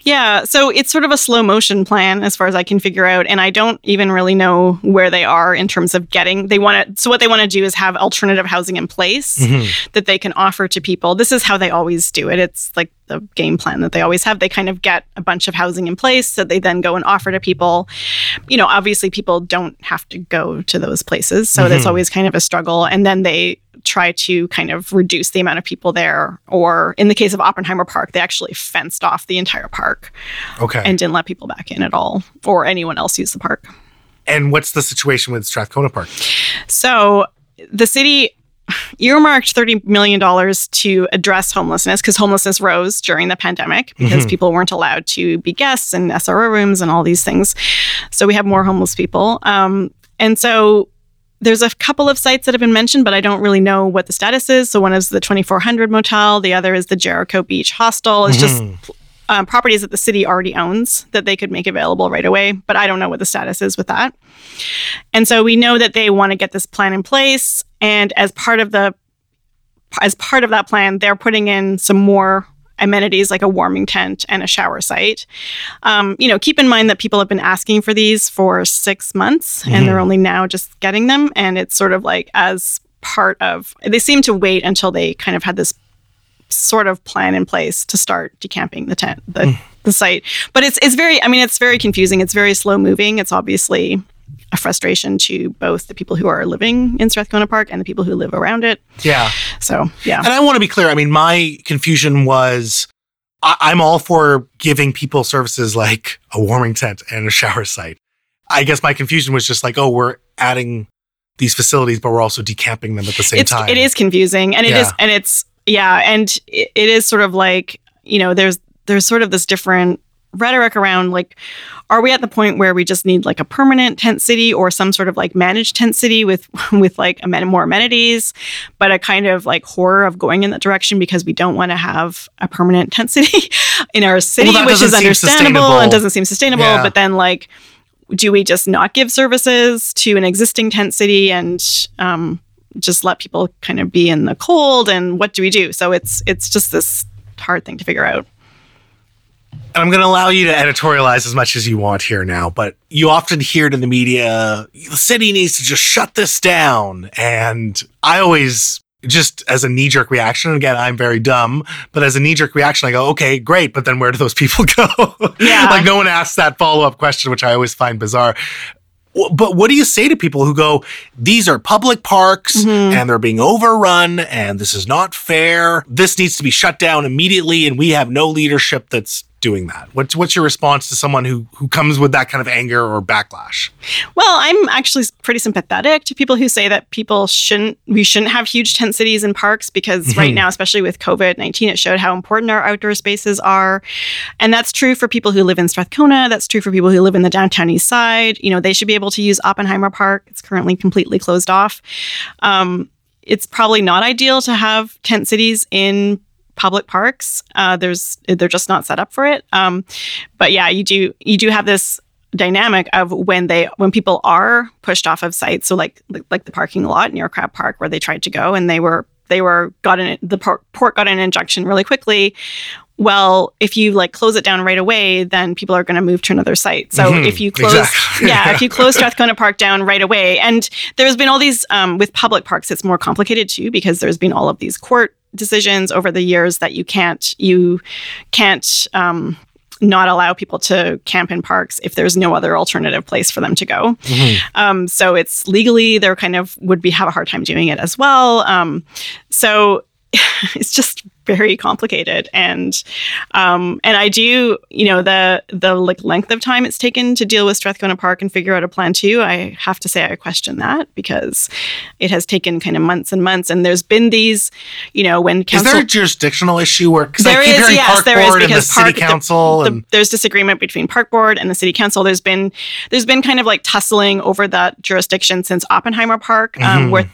Yeah, so it's sort of a slow motion plan as far as I can figure out, and I don't even really know where they are in terms of getting. They want to. So what they want to do is have alternative housing in place Mhm. that they can offer to people. This is how they always do it. It's like the game plan that they always have. They kind of get a bunch of housing in place that they then go and offer to people. You know, obviously people don't have to go to those places, so that's Mhm. always kind of a struggle. And then they try to kind of reduce the amount of people there. Or in the case of Oppenheimer Park, they actually fenced off the entire park Okay. And, didn't let people back in at all or anyone else use the park. And what's the situation with Strathcona Park? So the city earmarked $30 million to address homelessness because homelessness rose during the pandemic because Mhm. people weren't allowed to be guests in SRO rooms and all these things. So we have more homeless people. Um, and so there's a couple of sites that have been mentioned, but I don't really know what the status is. So one is the 2400 Motel, the other is the Jericho Beach Hostel. It's just Mhm. um, properties that the city already owns that they could make available right away. But I don't know what the status is with that. And so we know that they want to get this plan in place, and as part of the as part of that plan, they're putting in some more amenities like a warming tent and a shower site. Um, you know, keep in mind that people have been asking for these for six months, and they're only now just getting them, and it's sort of like as part of they seem to wait until they kind of had this sort of plan in place to start decamping the tent the, the site. But it's it's very i mean it's very confusing. It's very slow moving. It's obviously a frustration to both the people who are living in Strathcona Park and the people who live around it Yeah. so yeah And I want to be clear. I mean, my confusion was I- I'm all for giving people services like a warming tent and a shower site. I guess my confusion was just like, oh, we're adding these facilities, but we're also decamping them at the same it's time. it is confusing and it is Yeah. and it's yeah and it, it is sort of like you know there's there's sort of this different rhetoric around like are we at the point where we just need like a permanent tent city or some sort of like managed tent city with with like amen- more amenities but a kind of like horror of going in that direction because we don't want to have a permanent tent city in our city that which is understandable and doesn't seem sustainable Yeah. but then like do we just not give services to an existing tent city and um, just let people kind of be in the cold and what do we do? So it's it's just this hard thing to figure out and I'm going to allow you to editorialize as much as you want here now, but you often hear it in the media the city needs to just shut this down. And I always, just as a knee jerk reaction, again, I'm very dumb, but as a knee jerk reaction, I go, okay, great. But then where do those people go? Yeah. like no one asks that follow up question, which I always find bizarre. But what do you say to people who go, these are public parks Mhm. and they're being overrun and this is not fair? This needs to be shut down immediately and we have no leadership that's doing that? What's what's your response to someone who who comes with that kind of anger or backlash? Well, I'm actually pretty sympathetic to people who say that people shouldn't we shouldn't have huge tent cities and parks because right Mhm. now, especially with COVID nineteen, it showed how important our outdoor spaces are, and that's true for people who live in Strathcona. That's true for people who live in the downtown east side. You know, they should be able to use Oppenheimer Park. It's currently completely closed off. Um, it's probably not ideal to have tent cities in public parks. Uh, there's they're just not set up for it. Um, but yeah, you do you do have this dynamic of when they when people are pushed off of sites. So like like, the parking lot near Crab Park where they tried to go and they were they were got an the port, got an injunction really quickly. Well, if you like close it down right away, then people are going to move to another site. So Mhm, if you close, exactly. yeah, if you close Strathcona Park down right away, and there's been all these um, with public parks, it's more complicated too because there's been all of these court decisions over the years that you can't you can't um, not allow people to camp in parks if there's no other alternative place for them to go. Mhm. Um, so it's legally they're kind of would be have a hard time doing it as well. Um, so it's just very complicated and um, and I do you know the the like length of time it's taken to deal with Strathcona Park and figure out a plan too. I have to say I question that because it has taken kind of months and months and there's been these you know when Is council there a jurisdictional issue where keep is, yes, there is, the because city park- the- council the- and there's disagreement between park board and the city council there's been there's been kind of like tussling over that jurisdiction since oppenheimer park um, Mhm. where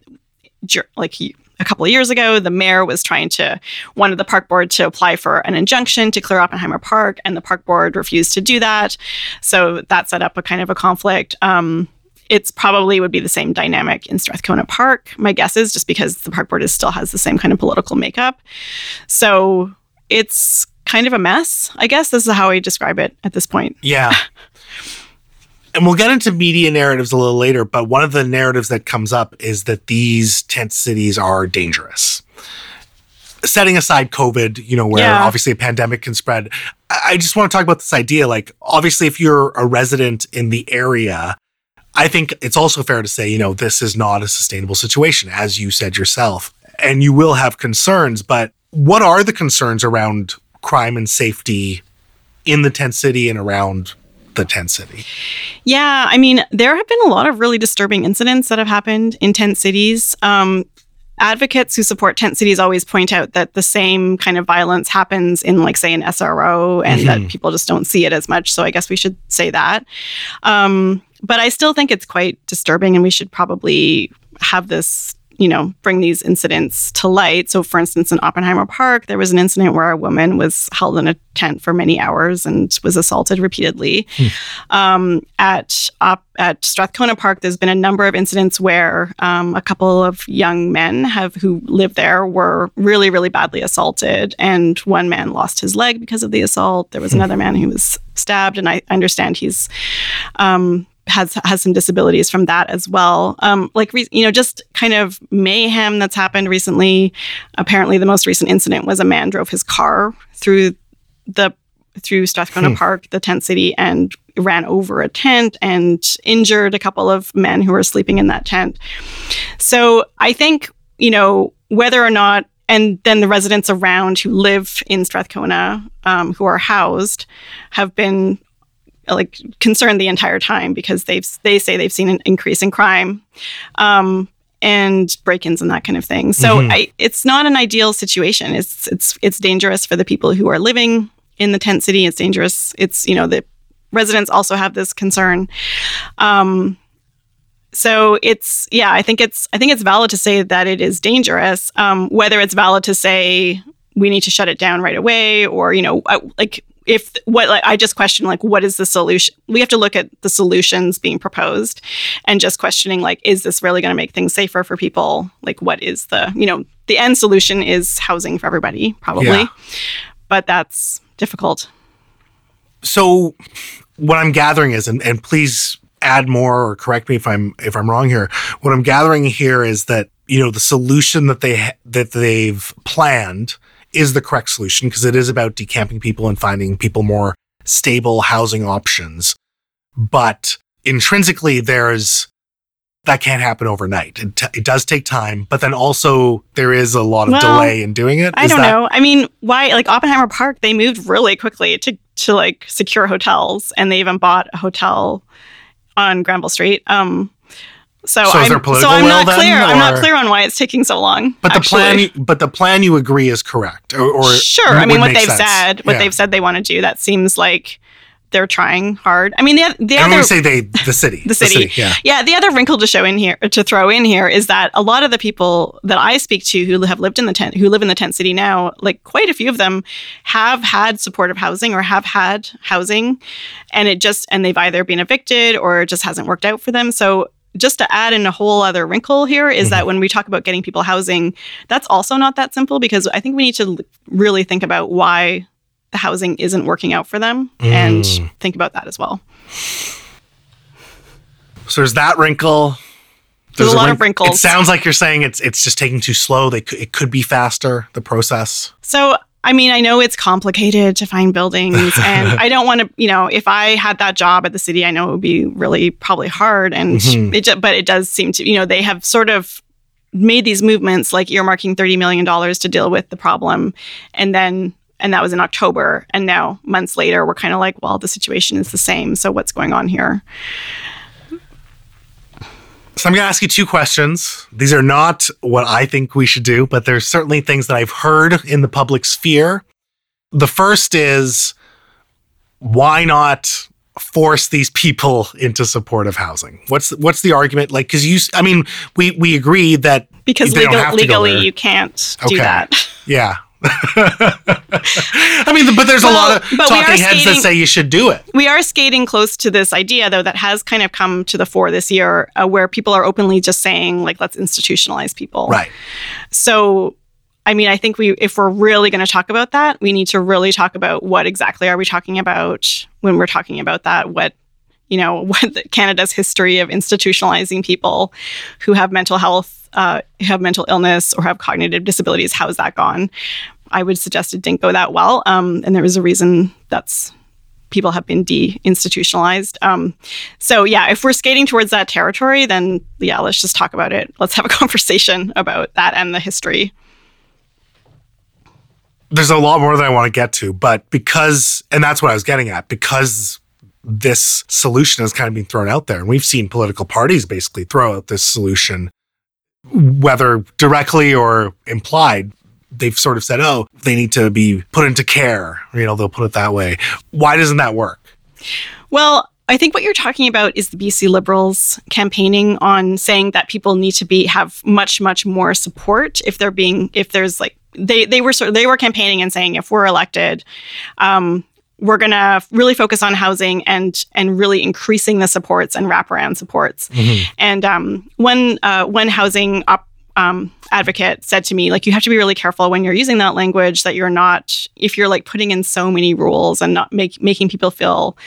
like he- a couple of years ago the mayor was trying to wanted the park board to apply for an injunction to clear oppenheimer park and the park board refused to do that so that set up a kind of a conflict um, it's probably would be the same dynamic in Strathcona Park. My guess is just because the park board is still has the same kind of political makeup. So it's kind of a mess. I guess this is how I describe it at this point. Yeah. and we'll get into media narratives a little later, but one of the narratives that comes up is that these tent cities are dangerous. Setting aside COVID, you know, where Yeah. obviously a pandemic can spread, I I just want to talk about this idea. Like, obviously, if you're a resident in the area, I think it's also fair to say, you know, this is not a sustainable situation, as you said yourself. And you will have concerns, but what are the concerns around crime and safety in the tent city and around the tent city? Yeah, I mean, there have been a lot of really disturbing incidents that have happened in tent cities. Um, advocates who support tent cities always point out that the same kind of violence happens in, like, say, an SRO, and Mhm. that people just don't see it as much. So I guess we should say that. Um, but I still think it's quite disturbing, and we should probably have this. You know, bring these incidents to light. So, for instance, in Oppenheimer Park, there was an incident where a woman was held in a tent for many hours and was assaulted repeatedly um, at op- at Strathcona Park, there's been a number of incidents where um, a couple of young men have who live there were really, really badly assaulted, and one man lost his leg because of the assault. There was another man who was stabbed, and I understand he's um, has has some disabilities from that as well. Um, like re- you know, just kind of mayhem that's happened recently. Apparently, the most recent incident was a man drove his car through the through Strathcona Hmm. Park, the tent city, and ran over a tent and injured a couple of men who were sleeping in that tent. So I think, you know, whether or not, and then the residents around who live in Strathcona, um, who are housed, have been like concerned the entire time because they've they say they've seen an increase in crime. Um, and break-ins and that kind of thing. So Mhm. I, it's not an ideal situation. It's it's it's dangerous for the people who are living in the tent city. It's dangerous. It's you know the residents also have this concern. Um, so it's yeah, I think it's I think it's valid to say that it is dangerous. Um, whether it's valid to say we need to shut it down right away, or you know, I- like if what like, I just question like what is the solution? We have to look at the solutions being proposed, and just questioning like is this really going to make things safer for people? Like what is the you know the end solution is housing for everybody probably, Yeah. but that's difficult. So what I'm gathering is, and, and please add more or correct me if I'm if I'm wrong here. What I'm gathering here is that you know the solution that they ha- that they've planned is the correct solution because it is about decamping people and finding people more stable housing options. But intrinsically, there's that can't happen overnight. It, t- it does take time, but then also there is a lot of Well, delay in doing it. I Is don't that- know. I mean, why like Oppenheimer Park, they moved really quickly to to like secure hotels and they even bought a hotel on Granville Street. Um so, So I'm, there political so I'm not then, clear. I'm not clear on why it's taking so long. But the actually. plan, but the plan you agree is correct, or, or sure. I mean, what they've sense. said, what Yeah. they've said they want to do, that seems like they're trying hard. I mean, the, the And other say they, the city, the city. yeah. Yeah, the other wrinkle to show in here to throw in here is that a lot of the people that I speak to who have lived in the tent who live in the tent city now, like quite a few of them have had supportive housing or have had housing and it just and they've either been evicted or it just hasn't worked out for them. So just to add in a whole other wrinkle here is that when we talk about getting people housing, that's also not that simple because I think we need to l- really think about why the housing isn't working out for them and Mm. think about that as well. So there's that wrinkle. There's a lot of wrink- It sounds like you're saying it's it's just taking too slow. They could, it could be faster. The process. So, I mean, I know it's complicated to find buildings, and I don't want to, you know, if I had that job at the city, I know it would be really probably hard. And Mhm. it, but it does seem to, you know, they have sort of made these movements like earmarking $30 million to deal with the problem. And then, and that was in October. And now, months later, we're kind of like, well, the situation is the same. So, what's going on here? So I'm going to ask you two questions. These are not what I think we should do, but there's certainly things that I've heard in the public sphere. The first is why not force these people into supportive housing? What's what's the argument like cuz you I mean, we we agree that Because legal, have to go legally, you can't do Okay. that. yeah. I mean, but there's a lot of talking heads that say you should do it. we are skating close to this idea though that has kind of come to the fore this year uh, where people are openly just saying like let's institutionalize people Right. so i mean i think we if we're really going to talk about that we need to really talk about what exactly are we talking about when we're talking about that what you know what the, canada's history of institutionalizing people who have mental health uh, have mental illness or have cognitive disabilities how's that gone i would suggest it didn't go that well um, and there was a reason that's people have been de-institutionalized. Um, so yeah, if we're skating towards that territory, then yeah, let's just talk about it. Let's have a conversation about that and the history. there's a lot more that I want to get to, but because, and that's what I was getting at, because this solution has kind of been thrown out there, and we've seen political parties basically throw out this solution, whether directly or implied. They've sort of said, oh, they need to be put into care. You know, they'll put it that way. Why doesn't that work? Well, I think what you're talking about is the BC Liberals campaigning on saying that people need to be have much much more support if they're being if there's like they they were sort of, they were campaigning and saying if we're elected, um, we're gonna really focus on housing and and really increasing the supports and wraparound supports. And um, one uh, one housing op, um, advocate said to me, like, you have to be really careful when you're using that language that you're not, if you're like putting in so many rules and not make, making people feel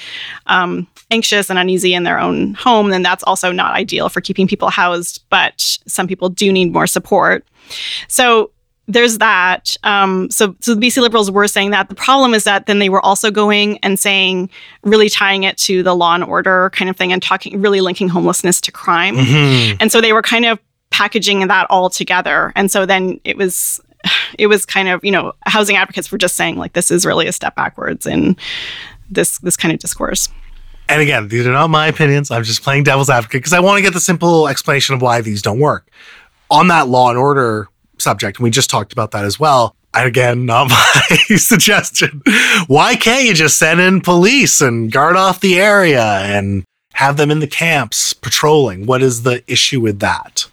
um, anxious and uneasy in their own home, then that's also not ideal for keeping people housed. But some people do need more support. So there's that. Um, so, so the BC Liberals were saying that. The problem is that then they were also going and saying, really tying it to the law and order kind of thing and talking, really linking homelessness to crime. Mhm. And so they were kind of packaging that all together. And so then it was, it was kind of, you know, housing advocates were just saying like, this is really a step backwards in this, this kind of discourse. And again, these are not my opinions. I'm just playing devil's advocate because I want to get the simple explanation of why these don't work. On that law and order subject, and we just talked about that as well. And again, not my suggestion. Why can't you just send in police and guard off the area and have them in the camps patrolling? What is the issue with that?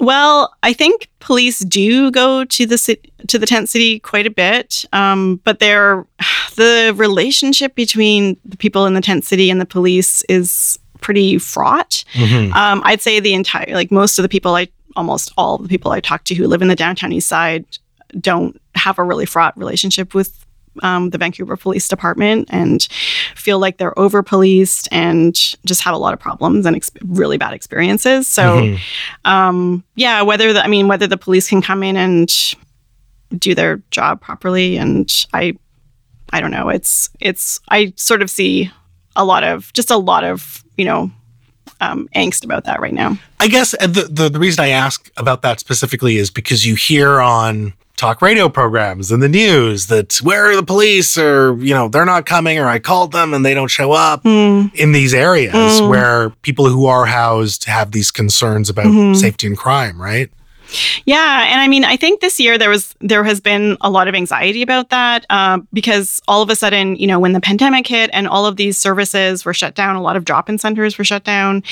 Well, I think police do go to the ci- to the tent city quite a bit, um, but they're the relationship between the people in the tent city and the police is pretty fraught. Um, I'd say the entire, like most of the people I, almost all the people I talk to who live in the downtown east side don't have a really fraught relationship with um, the Vancouver Police Department and feel like they're over policed and just have a lot of problems and ex- really bad experiences. So, Mhm. um, yeah, whether the, I mean, whether the police can come in and do their job properly. And I, I don't know. It's, it's, I sort of see a lot of, just a lot of, you know, um, angst about that right now. I guess the, the the reason I ask about that specifically is because you hear on talk radio programs and the news that where are the police or you know they're not coming or I called them and they don't show up Mm, in these areas Mm. where people who are housed have these concerns about Mhm. safety and crime, right? Yeah, and I mean, I think this year there was there has been a lot of anxiety about that uh, because all of a sudden, you know, when the pandemic hit and all of these services were shut down, a lot of drop-in centers were shut down.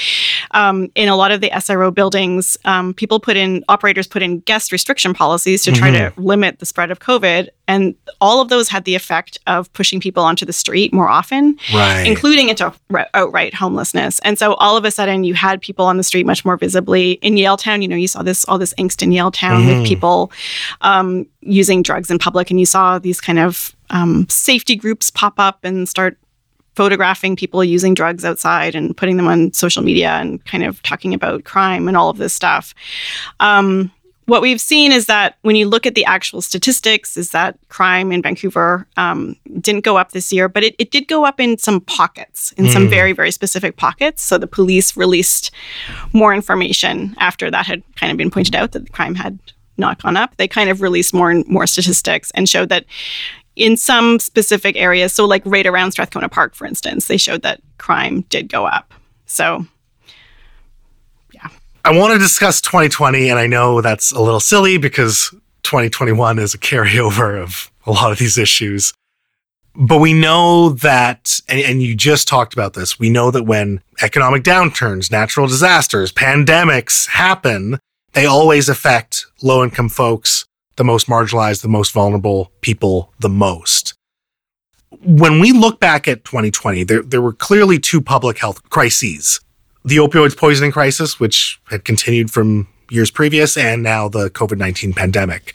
Um, in a lot of the SRO buildings, um, people put in operators put in guest restriction policies to try to limit the spread of COVID, and all of those had the effect of pushing people onto the street more often Right. including into outright homelessness. And so all of a sudden you had people on the street much more visibly. In Yaletown. you know, you saw this all this angst in Yaletown Mhm. with people um, using drugs in public, and you saw these kind of um, safety groups pop up and start photographing people using drugs outside and putting them on social media and kind of talking about crime and all of this stuff. Um, what we've seen is that when you look at the actual statistics, is that crime in Vancouver um, didn't go up this year, but it, it did go up in some pockets, in some Mm. very, very specific pockets. So the police released more information after that had kind of been pointed out that the crime had not gone up. They kind of released more and more statistics and showed that in some specific areas, so like right around Strathcona Park, for instance, they showed that crime did go up. So I want to discuss 2020, and I know that's a little silly because 2021 is a carryover of a lot of these issues. But we know that, and, you just talked about this, we know that when economic downturns, natural disasters, pandemics happen, they always affect low income folks, the most marginalized, the most vulnerable people the most. When we look back at 2020, there, there were clearly two public health crises the opioids poisoning crisis, which had continued from years previous, and now the COVID 19 pandemic.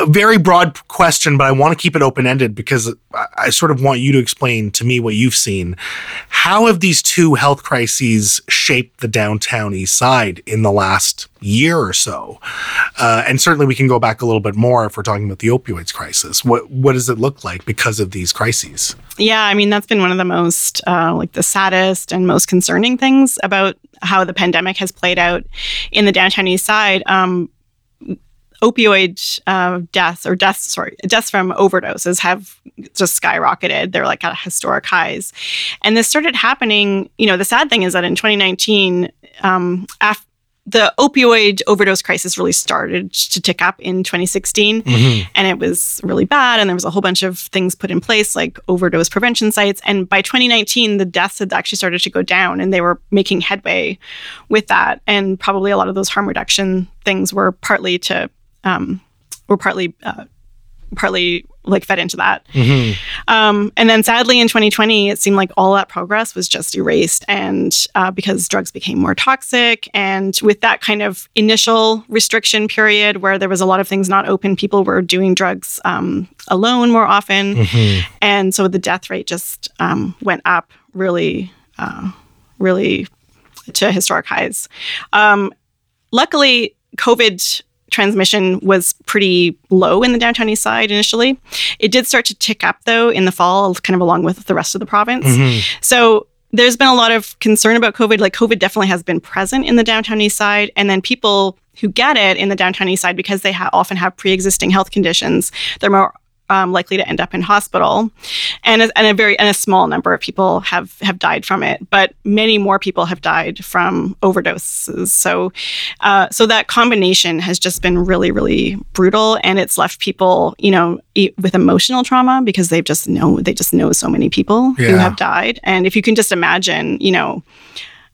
A very broad question, but I want to keep it open ended because I, sort of want you to explain to me what you've seen. How have these two health crises shaped the downtown east side in the last year or so? Uh, and certainly we can go back a little bit more if we're talking about the opioids crisis. What, what does it look like because of these crises? Yeah, I mean, that's been one of the most, uh, like, the saddest and most concerning things about how the pandemic has played out in the downtown east side. Um, opioid uh, deaths or deaths, sorry, deaths from overdoses have just skyrocketed. They're like at historic highs. And this started happening, you know, the sad thing is that in 2019, um, af- the opioid overdose crisis really started to tick up in 2016 and it was really bad and there was a whole bunch of things put in place like overdose prevention sites and by 2019 the deaths had actually started to go down and they were making headway with that and probably a lot of those harm reduction things were partly to um, were partly uh, partly like fed into that. Um, and then sadly in 2020 it seemed like all that progress was just erased and uh, because drugs became more toxic. And with that kind of initial restriction period where there was a lot of things not open people were doing drugs um, alone more often. And so the death rate just um, went up really uh, really to historic highs. Um, luckily covid transmission was pretty low in the downtown east side initially. It did start to tick up though in the fall kind of along with the rest of the province. Mm-hmm. So there's been a lot of concern about COVID. Like COVID definitely has been present in the downtown east side, and then people who get it in the downtown east side because they ha- often have pre-existing health conditions, they're more um, likely to end up in hospital, and a, and a very and a small number of people have have died from it, but many more people have died from overdoses. So, uh, so that combination has just been really really brutal, and it's left people, you know, e- with emotional trauma because they've just know they just know so many people who have died, and if you can just imagine, you know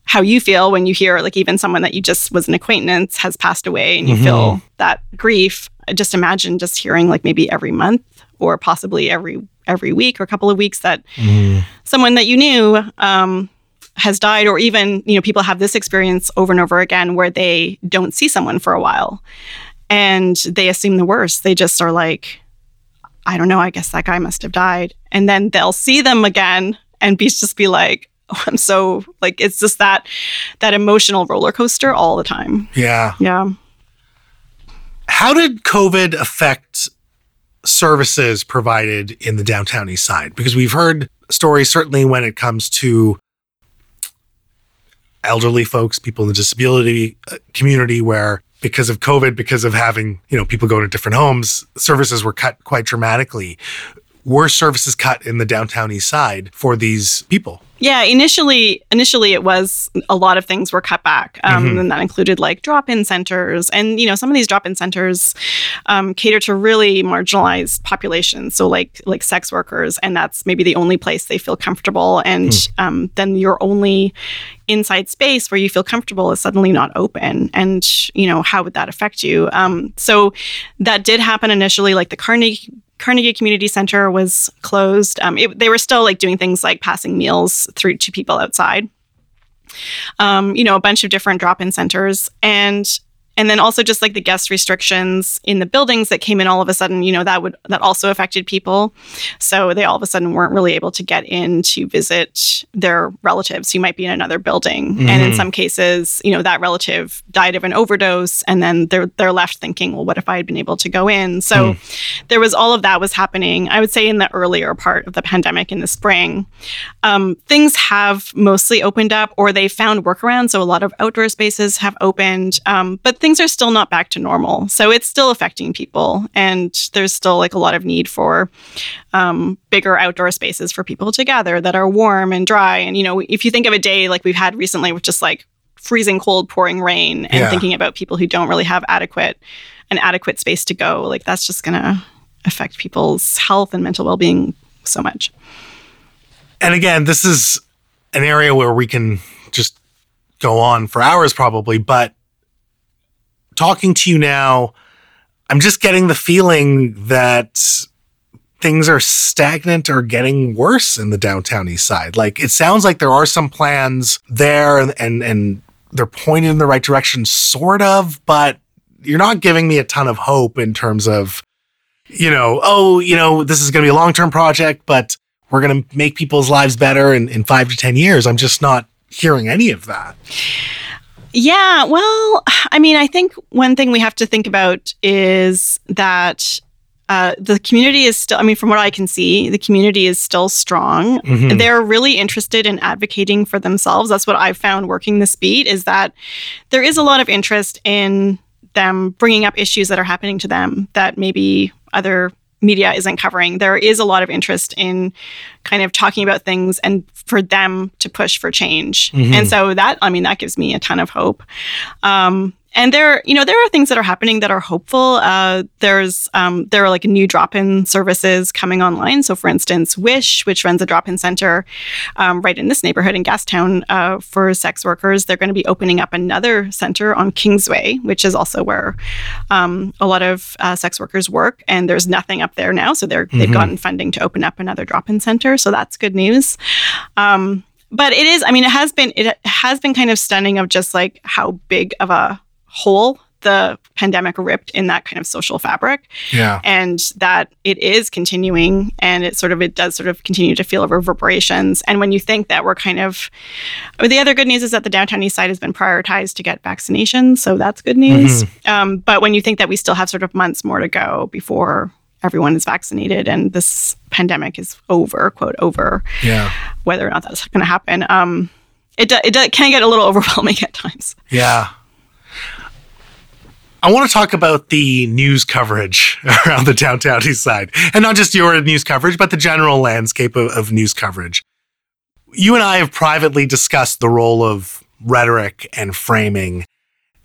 how you feel when you hear like even someone that you just was an acquaintance has passed away and you feel that grief. Just imagine just hearing like maybe every month or possibly every every week or a couple of weeks that someone that you knew um, has died or even you know people have this experience over and over again where they don't see someone for a while and they assume the worst. They just are like i don't know. I guess that guy must have died. And then they'll see them again and be just be like i'm so like it's just that that emotional roller coaster all the time Yeah. yeah How did COVID affect services provided in the downtown east side? Because we've heard stories, certainly when it comes to elderly folks, people in the disability uh, community, where because of COVID, because of having you know people going to different homes, services were cut quite dramatically. Were services cut in the downtown east side for these people? Yeah, initially, initially it was a lot of things were cut back, um, Mhm. and that included like drop-in centers, and you know some of these drop-in centers um, cater to really marginalized populations, so like like sex workers, and that's maybe the only place they feel comfortable, and um, then your only inside space where you feel comfortable is suddenly not open, and you know how would that affect you? Um, so that did happen initially, like the Carnegie. Carnegie Community Center was closed. Um, it, they were still like doing things like passing meals through to people outside. Um, you know, a bunch of different drop-in centers, and and then also just like the guest restrictions in the buildings that came in all of a sudden. You know, that would that also affected people, so they all of a sudden weren't really able to get in to visit their relatives who might be in another building, and in Mhm. some cases, you know, that relative died of an overdose, and then they're they're left thinking, well, what if I had been able to go in? So there was all of that was happening. I would say in the earlier part of the pandemic in the spring, um, things have mostly opened up, or they found workarounds. So a lot of outdoor spaces have opened, um, but things are still not back to normal. So it's still affecting people, and there's still like a lot of need for um, bigger outdoor spaces for people to gather that are warm and dry. And you know, if you think of a day like we've had recently, with just like freezing cold, pouring rain, and Yeah. thinking about people who don't really have adequate an adequate space to go, like that's just gonna affect people's health and mental well being so much. And again, this is an area where we can just go on for hours probably, but talking to you now, I'm just getting the feeling that things are stagnant or getting worse in the downtown east side. Like it sounds like there are some plans there and and, and they're pointed in the right direction sort of, but you're not giving me a ton of hope in terms of you know, oh, you know, this is going to be a long-term project, but we're going to make people's lives better in, in five to 10 years. I'm just not hearing any of that. Yeah, well, I mean, I think one thing we have to think about is that uh, the community is still, I mean, from what I can see, the community is still strong. Mhm. They're really interested in advocating for themselves. That's what I've found working this beat is that there is a lot of interest in them bringing up issues that are happening to them that maybe other media isn't covering. There is a lot of interest in kind of talking about things and for them to push for change. Mhm. And so that, I mean, that gives me a ton of hope. Um, and there, you know, there are things that are happening that are hopeful. Uh, there's um, there are like new drop-in services coming online. So, for instance, Wish, which runs a drop-in center um, right in this neighborhood in Gastown uh, for sex workers, they're going to be opening up another center on Kingsway, which is also where um, a lot of uh, sex workers work. And there's nothing up there now, so they're they've Mhm. gotten funding to open up another drop-in center. So that's good news. Um, but it is, I mean, it has been it has been kind of stunning of just like how big of a hole the pandemic ripped in that kind of social fabric Yeah. and that it is continuing and it sort of it does sort of continue to feel reverberations and when you think that we're kind of oh, the other good news is that the downtown east side has been prioritized to get vaccinations so that's good news um, but when you think that we still have sort of months more to go before everyone is vaccinated and this pandemic is over quote over Yeah. whether or not that's going to happen um, it, do, it do, can get a little overwhelming at times Yeah. I want to talk about the news coverage around the downtown east side. And not just your news coverage, but the general landscape of, of news coverage. You and I have privately discussed the role of rhetoric and framing.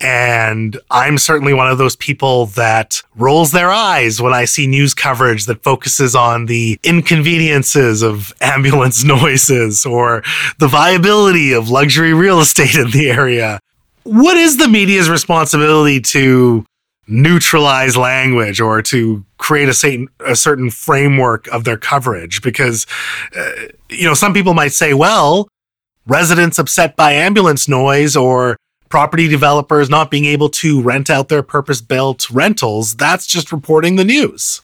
And I'm certainly one of those people that rolls their eyes when I see news coverage that focuses on the inconveniences of ambulance noises or the viability of luxury real estate in the area. What is the media's responsibility to neutralize language or to create a certain, a certain framework of their coverage? Because, uh, you know, some people might say, well, residents upset by ambulance noise or property developers not being able to rent out their purpose built rentals, that's just reporting the news.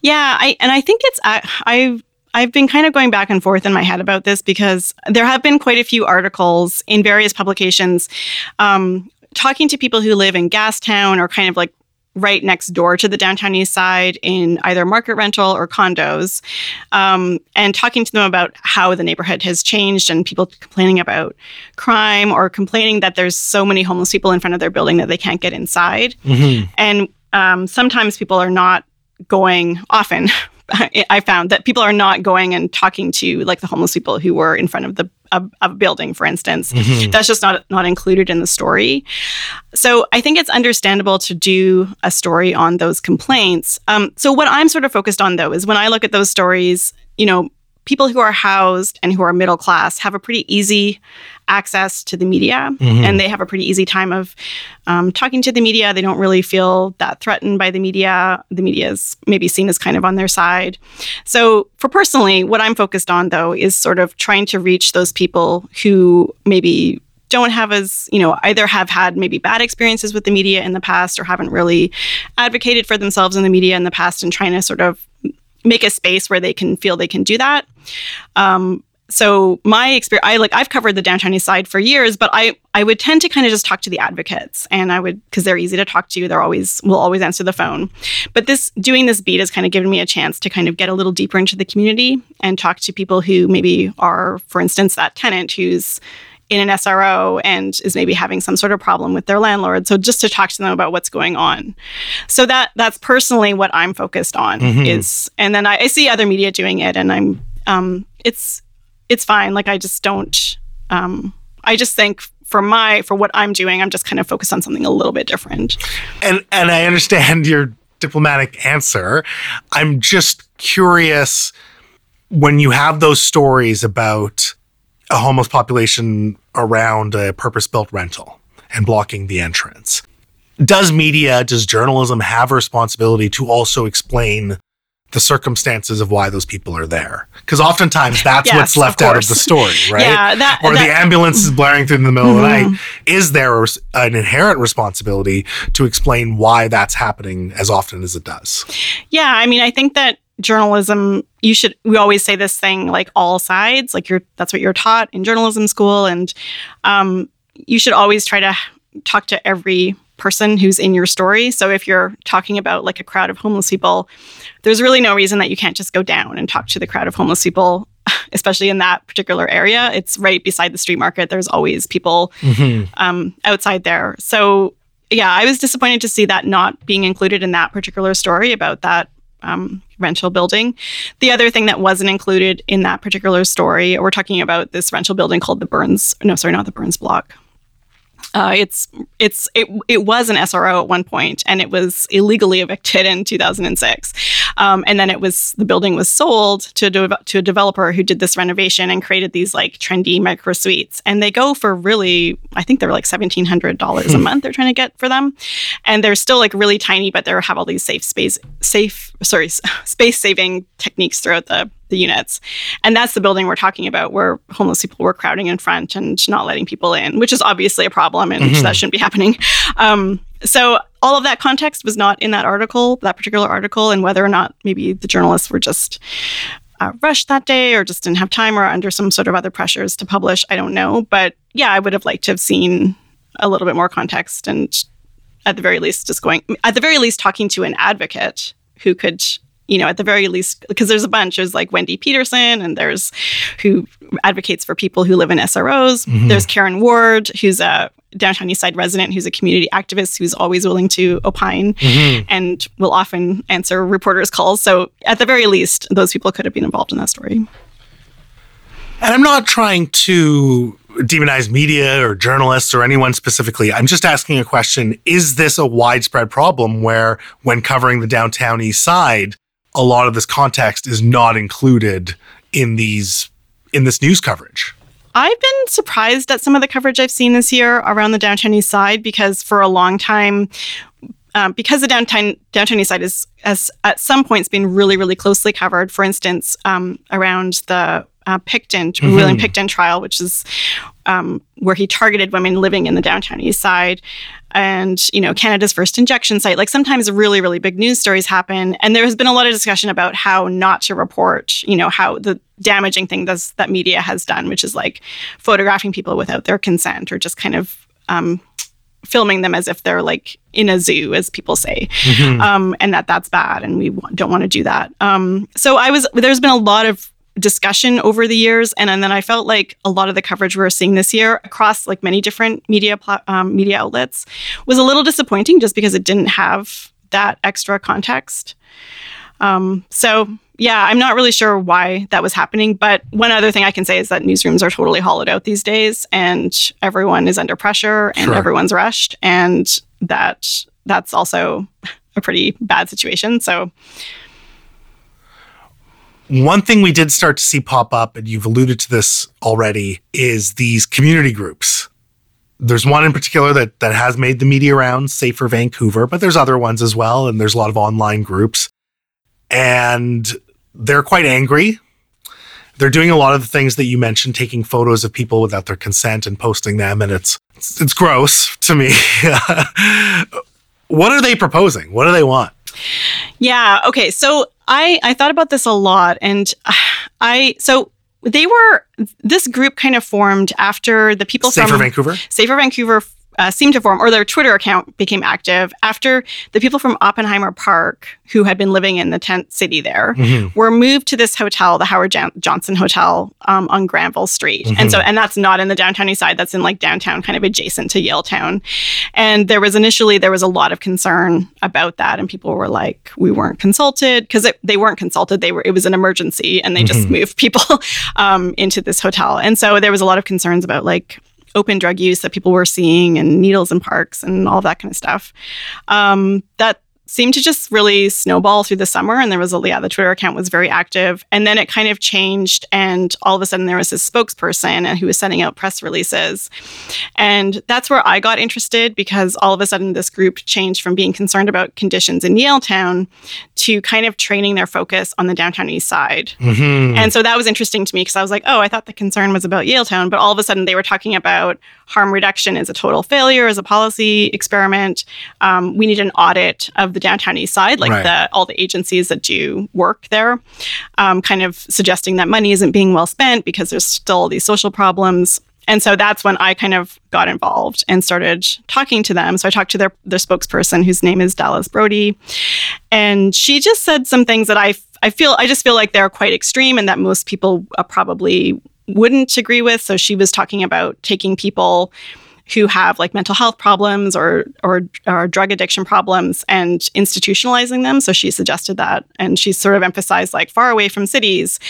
Yeah, I and I think it's I, I've I've been kind of going back and forth in my head about this because there have been quite a few articles in various publications um, talking to people who live in Gastown or kind of like right next door to the downtown east side in either market rental or condos um, and talking to them about how the neighborhood has changed and people complaining about crime or complaining that there's so many homeless people in front of their building that they can't get inside. And um, sometimes people are not going often i found that people are not going and talking to like the homeless people who were in front of the of, of a building for instance. That's just not not included in the story. So i think it's understandable to do a story on those complaints. Um, so what i'm sort of focused on though is when i look at those stories you know people who are housed and who are middle class have a pretty easy access to the media and they have a pretty easy time of um, talking to the media. They don't really feel that threatened by the media. The media is maybe seen as kind of on their side. So for personally what i'm focused on though is sort of trying to reach those people who maybe don't have as you know either have had maybe bad experiences with the media in the past or haven't really advocated for themselves in the media in the past and trying to sort of make a space where they can feel they can do that. Um, so my experience i like i've covered the downtown east side for years but i i would tend to kind of just talk to the advocates and i would because they're easy to talk to they're always will always answer the phone but this doing this beat has kind of given me a chance to kind of get a little deeper into the community and talk to people who maybe are for instance that tenant who's in an SRO and is maybe having some sort of problem with their landlord. So just to talk to them about what's going on. So that that's personally what I'm focused on is, and then I, I see other media doing it, and I'm um, it's it's fine. Like I just don't. Um, I just think for my for what I'm doing, I'm just kind of focused on something a little bit different. and and I understand your diplomatic answer. I'm just curious when you have those stories about a homeless population around a purpose-built rental and blocking the entrance. Does media, does journalism have a responsibility to also explain the circumstances of why those people are there? Because oftentimes that's Yes, what's of left out of the story, right? Yeah, that- or the that- Mm-hmm. ambulance is blaring through in the middle of the night. Is there an inherent responsibility to explain why that's happening as often as it does? Yeah, I mean, I think that journalism you should we always say this thing like all sides like you're that's what you're taught in journalism school and um, you should always try to talk to every person who's in your story so if you're talking about like a crowd of homeless people there's really no reason that you can't just go down and talk to the crowd of homeless people especially in that particular area it's right beside the street market there's always people um, outside there so yeah i was disappointed to see that not being included in that particular story about that um, rental building. The other thing that wasn't included in that particular story, we're talking about this rental building called the Burns. No, sorry, not the Burns Block. Uh, it's it's it, it was an SRO at one point, and it was illegally evicted in 2006. Um, and then it was the building was sold to a de- to a developer who did this renovation and created these like trendy micro suites, and they go for really I think they're like seventeen hundred dollars a month. They're trying to get for them, and they're still like really tiny, but they have all these safe space safe sorry space saving techniques throughout the the units. And that's the building we're talking about where homeless people were crowding in front and not letting people in, which is obviously a problem and that shouldn't be happening. Um, so all of that context was not in that article, that particular article, and whether or not maybe the journalists were just uh, rushed that day or just didn't have time or under some sort of other pressures to publish, I don't know. But yeah, I would have liked to have seen a little bit more context and at the very least just going at the very least talking to an advocate who could you know at the very least because there's a bunch there's like wendy pedersen and there's who advocates for people who live in sros mm-hmm. there's karen ward who's a downtown east side resident who's a community activist who's always willing to opine mm-hmm. and will often answer reporters calls. So at the very least those people could have been involved in that story. And I'm not trying to demonize media or journalists or anyone specifically. I'm just asking a question Is this a widespread problem where, when covering the downtown east side, a lot of this context is not included in these in this news coverage? I've been surprised at some of the coverage I've seen this year around the downtown east side because for a long time, um, because the downtown downtown east side is has at some points been really really closely covered. For instance, um, around the uh, Pickton William Pickton trial, which is um, where he targeted women living in the downtown east side, and you know Canada's first injection site. Like sometimes really really big news stories happen, and there has been a lot of discussion about how not to report. You know how the damaging thing does that media has done, which is like photographing people without their consent or just kind of um, filming them as if they're like in a zoo, as people say, Mhm. um, and that that's bad, and we don't want to do that. Um, so I was there's been a lot of discussion over the years, and, and then I felt like a lot of the coverage we were seeing this year across like many different media pla- um, media outlets was a little disappointing, just because it didn't have that extra context. Um, so yeah, I'm not really sure why that was happening. But one other thing I can say is that newsrooms are totally hollowed out these days, and everyone is under pressure, and Sure. everyone's rushed, and that that's also a pretty bad situation. So One thing we did start to see pop up, and you've alluded to this already, is these community groups. There's one in particular that that has made the media rounds, Safer Vancouver, but there's other ones as well, and there's a lot of online groups. And they're quite angry. They're doing a lot of the things that you mentioned, taking photos of people without their consent and posting them, and it's it's, it's gross to me. what are they proposing? What do they want? Yeah. Okay. So I I thought about this a lot, and I so they were this group kind of formed after the people Safer from Vancouver? Safer Vancouver uh, seemed to form, or their Twitter account became active after the people from Oppenheimer Park, who had been living in the tent city there, Mhm. were moved to this hotel, the Howard Jan- Johnson Hotel um, on Granville Street. And so, and that's not in the downtown east side, that's in like downtown, kind of adjacent to Yaletown. And there was initially, there was a lot of concern about that. And people were like, we weren't consulted because they weren't consulted. They were, it was an emergency and they just Mhm. moved people um, into this hotel. And so there was a lot of concerns about like, open drug use that people were seeing and needles in parks and all that kind of stuff. Um, that seemed to just really snowball through the summer. And there was a, yeah, the Twitter account was very active. And then it kind of changed. And all of a sudden there was this spokesperson and who was sending out press releases. And that's where I got interested because all of a sudden this group changed from being concerned about conditions in Yaletown to kind of training their focus on the downtown east side. Mhm. And so that was interesting to me because I was like, oh, I thought the concern was about Yaletown. but all of a sudden they were talking about harm reduction as a total failure, as a policy experiment. Um, we need an audit of the downtown east side, like Right. the all the agencies that do work there, um, kind of suggesting that money isn't being well spent because there's still these social problems. And so that's when I kind of got involved and started talking to them. So I talked to their their spokesperson, whose name is Dallas Brody, and she just said some things that I I feel I just feel like they're quite extreme and that most people uh, probably wouldn't agree with. So she was talking about taking people who have like mental health problems or or, or drug addiction problems and institutionalizing them. So she suggested that, and she sort of emphasized like far away from cities.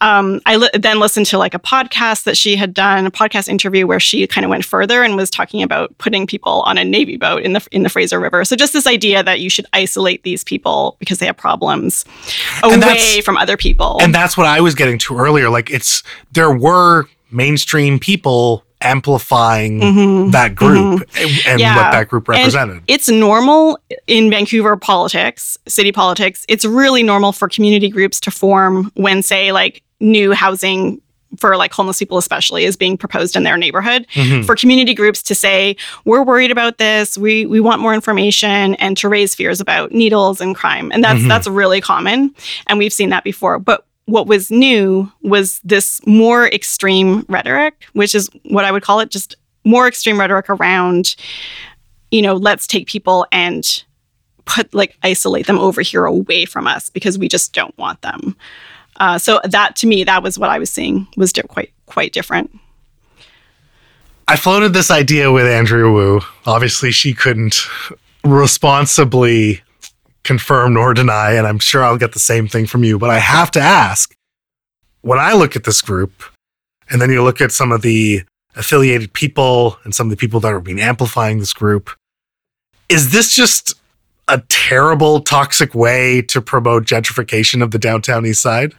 Um, I li- then listened to like a podcast that she had done, a podcast interview where she kind of went further and was talking about putting people on a navy boat in the in the Fraser River. So just this idea that you should isolate these people because they have problems away from other people. And that's what I was getting to earlier. Like it's there were mainstream people amplifying Mhm. that group and, and Yeah. what that group And represented. it's normal in Vancouver politics, city politics. It's really normal for community groups to form when, say, like new housing for like homeless people, especially, is being proposed in their neighborhood. Mhm. For community groups to say, we're worried about this, we we want more information, and to raise fears about needles and crime, and that's Mhm. that's really common, and we've seen that before. But what was new was this more extreme rhetoric, which is what I would call it, just more extreme rhetoric around you know, let's take people and put like isolate them over here away from us because we just don't want them. Uh, so that to me, that was what I was seeing was di- quite quite different. I floated this idea with Andrea Woo. Obviously, she couldn't responsibly confirm nor deny, and I'm sure I'll get the same thing from you. But I have to ask when I look at this group, and then you look at some of the affiliated people and some of the people that are being amplifying this group, is this just a terrible, toxic way to promote gentrification of the downtown east side?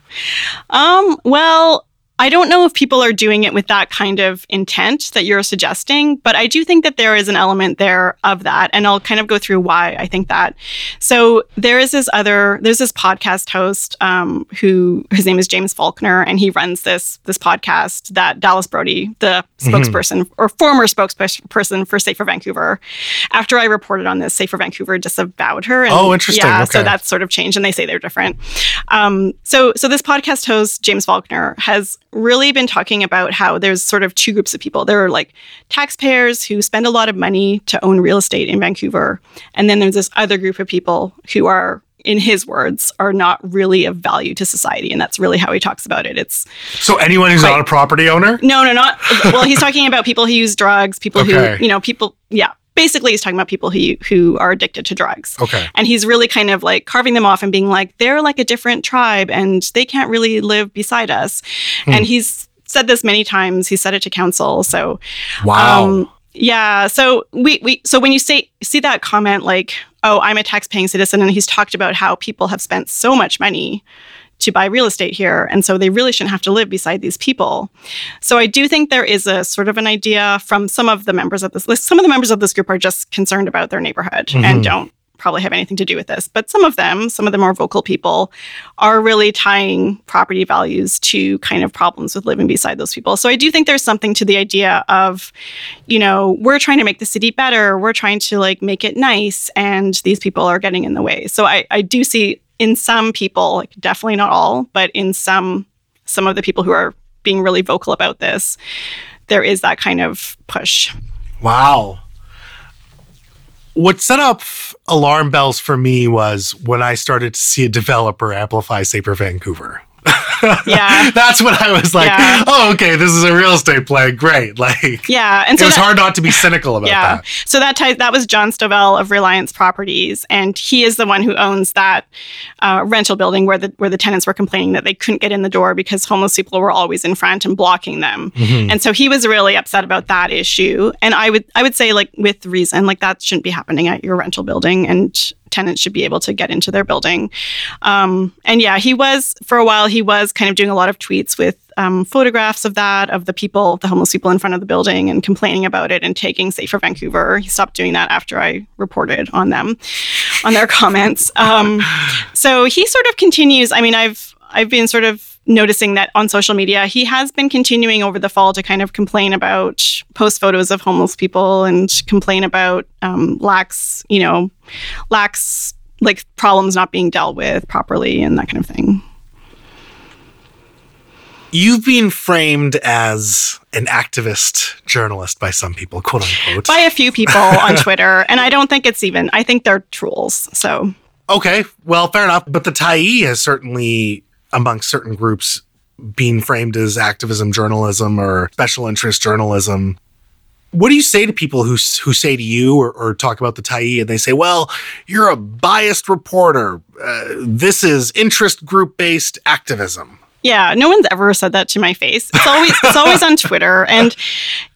Um, well, I don't know if people are doing it with that kind of intent that you're suggesting, but I do think that there is an element there of that. And I'll kind of go through why I think that. So there is this other, there's this podcast host um, who his name is James Faulkner, and he runs this this podcast that Dallas Brody, the Mhm. spokesperson or former spokesperson for Safer Vancouver, after I reported on this, Safer Vancouver disavowed her. And Oh, interesting. Yeah, so that's sort of changed, and they say they're different. Um, so, so this podcast host James Faulkner has really been talking about how there's sort of two groups of people. There are like taxpayers who spend a lot of money to own real estate in Vancouver. And then there's this other group of people who are, in his words, are not really of value to society. And that's really how he talks about it. It's So anyone who's Quite- not a property owner? no, no, not. Well, he's talking about people who use drugs, people Okay. who, you know, people, yeah. Basically, he's talking about people who who are addicted to drugs. Okay. And he's really kind of like carving them off and being like, they're like a different tribe and they can't really live beside us. Hmm. And he's said this many times. He said it to council. So, Wow. um, yeah. So we, we, so when you say, see that comment, like, oh, I'm a tax paying citizen, and he's talked about how people have spent so much money to buy real estate here. And so they really shouldn't have to live beside these people. So I do think there is a sort of an idea from some of the members of this list. Some of the members of this group are just concerned about their neighborhood Mhm. and don't probably have anything to do with this. But some of them, some of the more vocal people, are really tying property values to kind of problems with living beside those people. So I do think there's something to the idea of, you know, we're trying to make the city better, we're trying to like make it nice, and these people are getting in the way. So I, I do see in some people, like definitely not all, but in some some of the people who are being really vocal about this, there is that kind of push. Wow. What set up alarm bells for me was when I started to see a developer amplify Safer Vancouver. Yeah. That's what I was like, Yeah. oh, okay, this is a real estate play. Great. Like, Yeah, and it so was that- hard not to be cynical about yeah. that. So that ties, that was Jon Stovell of Reliance Properties, and he is the one who owns that uh, rental building where the where the tenants were complaining that they couldn't get in the door because homeless people were always in front and blocking them. Mhm. And so he was really upset about that issue. And I would I would say like with reason, like that shouldn't be happening at your rental building and tenants should be able to get into their building. Um, and yeah, he was for a while he was kind of doing a lot of tweets with um, photographs of that, of the people, the homeless people in front of the building and complaining about it and taking Safer Vancouver. He stopped doing that after I reported on them, on their comments. Um, so he sort of continues. I mean, I've I've been sort of noticing that on social media, he has been continuing over the fall to kind of complain about post photos of homeless people and complain about um, lacks, you know, lacks like problems not being dealt with properly and that kind of thing. You've been framed as an activist journalist by some people, quote unquote. By a few people on Twitter, and I don't think it's even. I think they're trolls. So Okay, well, fair enough. But the Tyee has certainly, amongst certain groups, being framed as activism journalism or special interest journalism. What do you say to people who who say to you or, or talk about the Tyee and they say, "Well, you're a biased reporter. Uh, this is interest group based activism." Yeah, no one's ever said that to my face. It's always it's always on Twitter and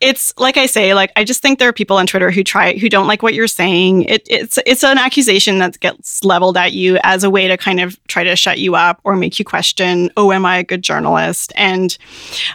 it's like I say like I just think there are people on Twitter who try who don't like what you're saying. It, it's it's an accusation that gets leveled at you as a way to kind of try to shut you up or make you question, "Oh, am I a good journalist?" And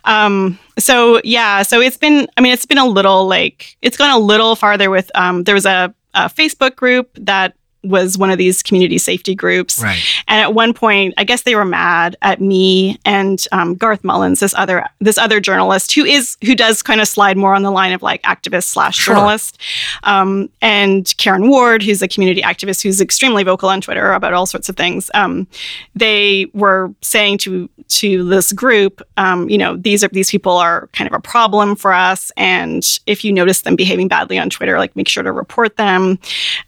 um so yeah, so it's been I mean it's been a little like it's gone a little farther with um there was a, a Facebook group that was one of these community safety groups Right. and at one point, I guess they were mad at me and um, Garth Mullins, this other this other journalist who is who does kind of slide more on the line of like activist slash Sure. journalist, um, and Karen Ward, who's a community activist who's extremely vocal on Twitter about all sorts of things. Um, they were saying to to this group, um, you know, these are these people are kind of a problem for us, and if you notice them behaving badly on Twitter, like make sure to report them.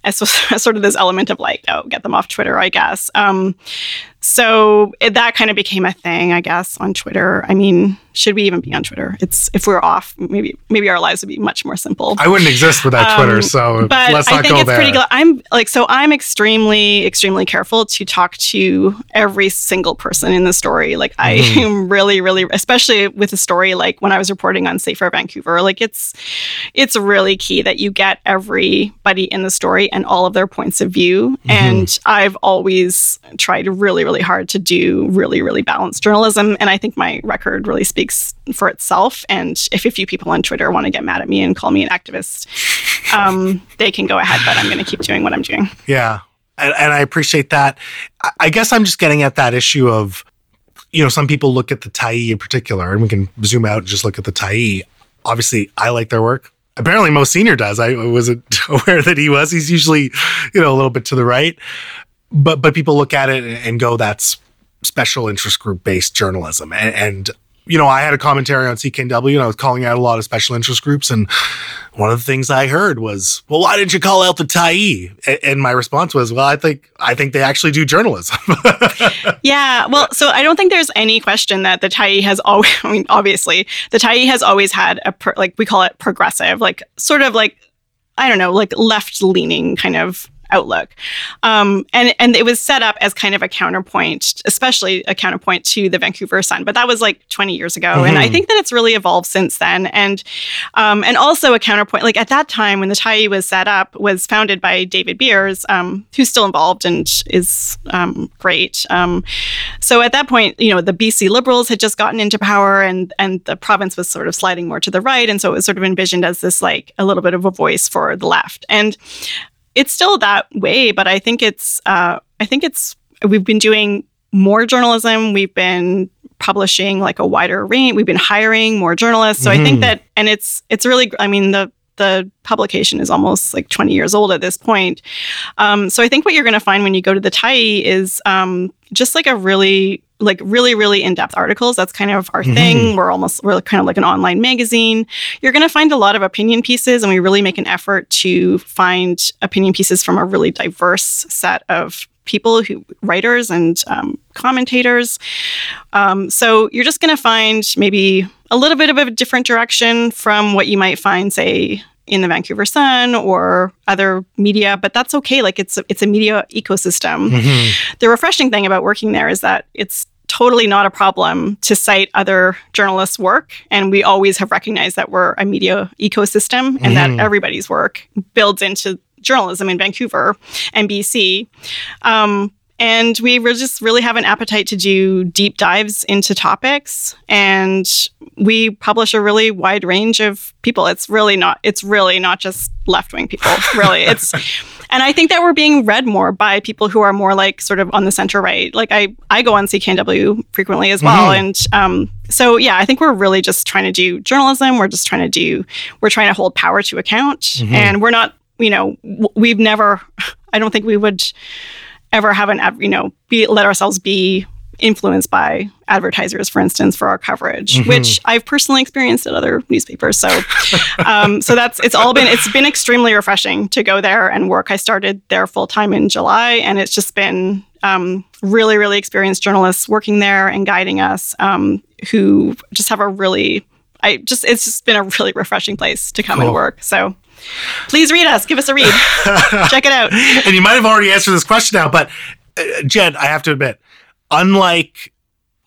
As so sort of this element of like, oh, get them off Twitter, I guess. Um, so it, that kind of became a thing, I guess, on Twitter. I mean, should we even be on Twitter? It's if we're off, maybe maybe our lives would be much more simple. I wouldn't exist without Um, Twitter, so but let's not I think go it's there. pretty. Gl- I'm like so. I'm extremely, extremely careful to talk to every single person in the story. Like I Mhm. am really, really, especially with a story like when I was reporting on Safer Vancouver. Like it's, it's really key that you get everybody in the story and all of their points of view. Mhm. And I've always tried really, really hard to do really, really balanced journalism. And I think my record really speaks for itself. And if a few people on Twitter want to get mad at me and call me an activist, um, they can go ahead, but I'm going to keep doing what I'm doing. Yeah. And, and I appreciate that. I- guess I'm just getting at that issue of, you know, some people look at the Tyee in particular, and we can zoom out and just look at the Tyee. Obviously, I like their work. Apparently, most senior does. I wasn't aware that he was. He's usually, you know, a little bit to the right. But but people look at it and go, that's special interest group based journalism. And, and you know, I had a commentary on CKNW and I was calling out a lot of special interest groups. And one of the things I heard was, well, why didn't you call out the Tyee? And my response was, well, I think, I think they actually do journalism. yeah. Well, so I don't think there's any question that the Tyee has always, I mean, obviously the Tyee has always had a, pro, like we call it progressive, like sort of like, I don't know, like left leaning kind of outlook. Um, and and it was set up as kind of a counterpoint, especially a counterpoint to the Vancouver Sun. But that was like 20 years ago, mm-hmm. and I mm-hmm. think that it's really evolved since then. And um, and also a counterpoint, like at that time when the Tyee was set up, was founded by David Beers, um, who's still involved and is um, great. Um, so at that point, you know, the BC Liberals had just gotten into power, and and the province was sort of sliding more to the right, and so it was sort of envisioned as this like a little bit of a voice for the left. And it's still that way, but I think it's uh, I think it's we've been doing more journalism. We've been publishing like a wider range. We've been hiring more journalists. So mm-hmm. I think mm-hmm. that and it's it's really I mean the the publication is almost like 20 years old at this point. Um, so I think what you're going to find when you go to the Tyee is um, just like a really like really really in-depth articles that's kind of our mm-hmm. thing we're almost we're kind of like an online magazine you're going to find a lot of opinion pieces and we really make an effort to find opinion pieces from a really diverse set of people who writers and um, commentators um, so you're just going to find maybe a little bit of a different direction from what you might find say in the Vancouver Sun or other media, but that's okay. Like it's a, it's a media ecosystem. Mm-hmm. The refreshing thing about working there is that it's totally not a problem to cite other journalists' work, and we always have recognized that we're a media ecosystem and mm-hmm. that everybody's work builds into journalism in Vancouver and BC. Um, and we just really have an appetite to do deep dives into topics. And we publish a really wide range of people. It's really not, it's really not just left wing people, really. It's, and I think that we're being read more by people who are more like sort of on the center right. Like I, I go on CKNW frequently as well. Mm-hmm. And um, so, yeah, I think we're really just trying to do journalism. We're just trying to do, we're trying to hold power to account. Mm-hmm. And we're not, you know, we've never, I don't think we would, ever have an you know be let ourselves be influenced by advertisers, for instance, for our coverage, mm-hmm. which I've personally experienced at other newspapers. So, um, so that's it's all been it's been extremely refreshing to go there and work. I started there full time in July, and it's just been um, really, really experienced journalists working there and guiding us, um, who just have a really I just it's just been a really refreshing place to come cool. and work. So Please read us. Give us a read. Check it out. And you might have already answered this question now, but uh, Jen, I have to admit, unlike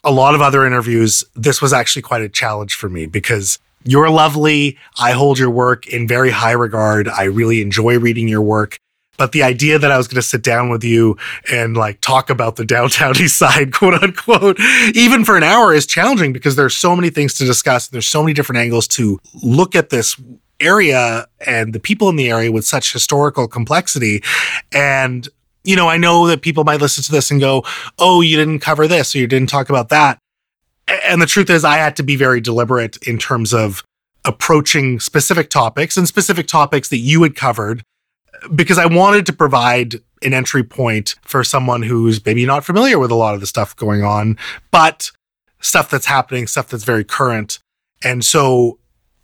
a lot of other interviews, this was actually quite a challenge for me because you're lovely. I hold your work in very high regard. I really enjoy reading your work. But the idea that I was going to sit down with you and like talk about the downtown east side, quote unquote, even for an hour is challenging because there's so many things to discuss. There's so many different angles to look at this area and the people in the area with such historical complexity. And, you know, I know that people might listen to this and go, oh, you didn't cover this or you didn't talk about that. And the truth is, I had to be very deliberate in terms of approaching specific topics and specific topics that you had covered because I wanted to provide an entry point for someone who's maybe not familiar with a lot of the stuff going on, but stuff that's happening, stuff that's very current. And so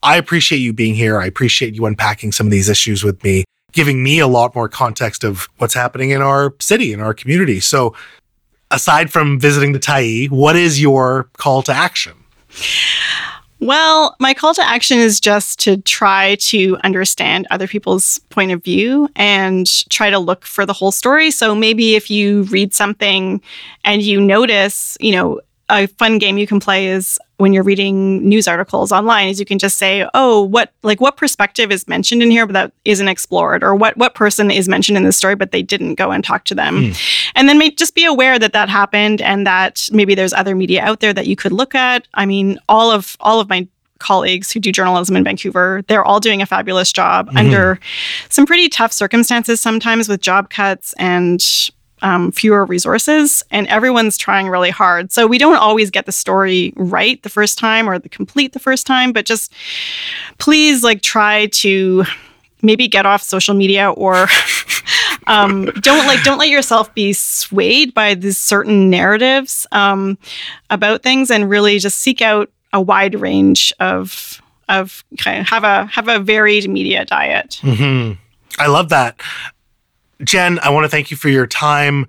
I appreciate you being here. I appreciate you unpacking some of these issues with me, giving me a lot more context of what's happening in our city, in our community. So, aside from visiting the Tyee, what is your call to action? Well, my call to action is just to try to understand other people's point of view and try to look for the whole story. So maybe if you read something and you notice, you know, a fun game you can play is when you're reading news articles online is you can just say oh what like what perspective is mentioned in here but that isn't explored or what what person is mentioned in the story but they didn't go and talk to them mm. and then may, just be aware that that happened and that maybe there's other media out there that you could look at i mean all of all of my colleagues who do journalism in Vancouver. They're all doing a fabulous job mm-hmm. under some pretty tough circumstances sometimes with job cuts and um, fewer resources, and everyone's trying really hard. So we don't always get the story right the first time or the complete the first time, but just please like try to maybe get off social media or um, don't like don't let yourself be swayed by these certain narratives um, about things, and really just seek out a wide range of of kind of have a have a varied media diet. Mm-hmm. I love that. Jen, I want to thank you for your time.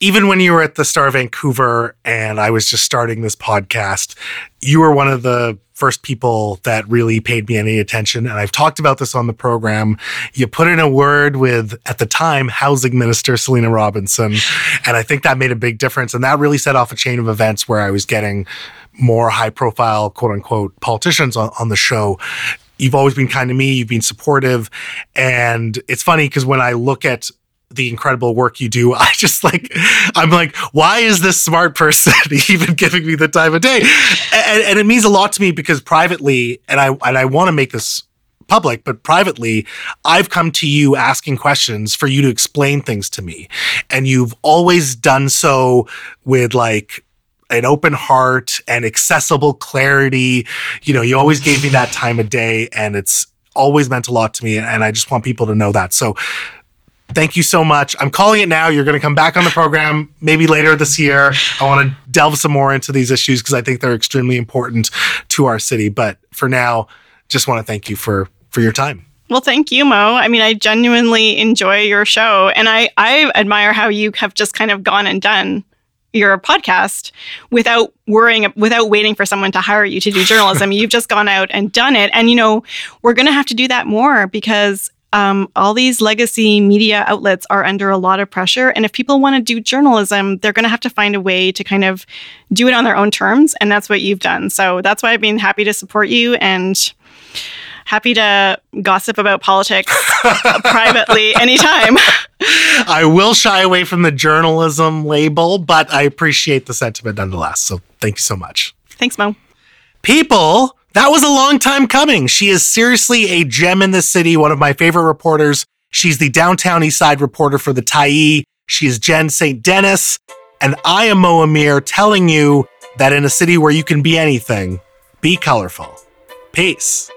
Even when you were at the Star Vancouver and I was just starting this podcast, you were one of the first people that really paid me any attention. And I've talked about this on the program. You put in a word with, at the time, Housing Minister Selina Robinson. And I think that made a big difference. And that really set off a chain of events where I was getting more high profile, quote unquote, politicians on, on the show you've always been kind to me. You've been supportive. And it's funny because when I look at the incredible work you do, I just like, I'm like, why is this smart person even giving me the time of day? And, and it means a lot to me because privately, and I, and I want to make this public, but privately, I've come to you asking questions for you to explain things to me. And you've always done so with like, an open heart and accessible clarity. You know, you always gave me that time of day and it's always meant a lot to me. And I just want people to know that. So thank you so much. I'm calling it now. You're going to come back on the program maybe later this year. I want to delve some more into these issues because I think they're extremely important to our city. But for now, just want to thank you for for your time. Well, thank you, Mo. I mean, I genuinely enjoy your show, and I I admire how you have just kind of gone and done your podcast without worrying without waiting for someone to hire you to do journalism you've just gone out and done it and you know we're going to have to do that more because um, all these legacy media outlets are under a lot of pressure and if people want to do journalism they're going to have to find a way to kind of do it on their own terms and that's what you've done so that's why i've been happy to support you and happy to gossip about politics privately anytime. I will shy away from the journalism label, but I appreciate the sentiment nonetheless. So thank you so much. Thanks, Mo. People, that was a long time coming. She is seriously a gem in the city, one of my favorite reporters. She's the downtown east side reporter for the Tyee. She is Jen St. Denis. And I am Mo Amir telling you that in a city where you can be anything, be colorful. Peace.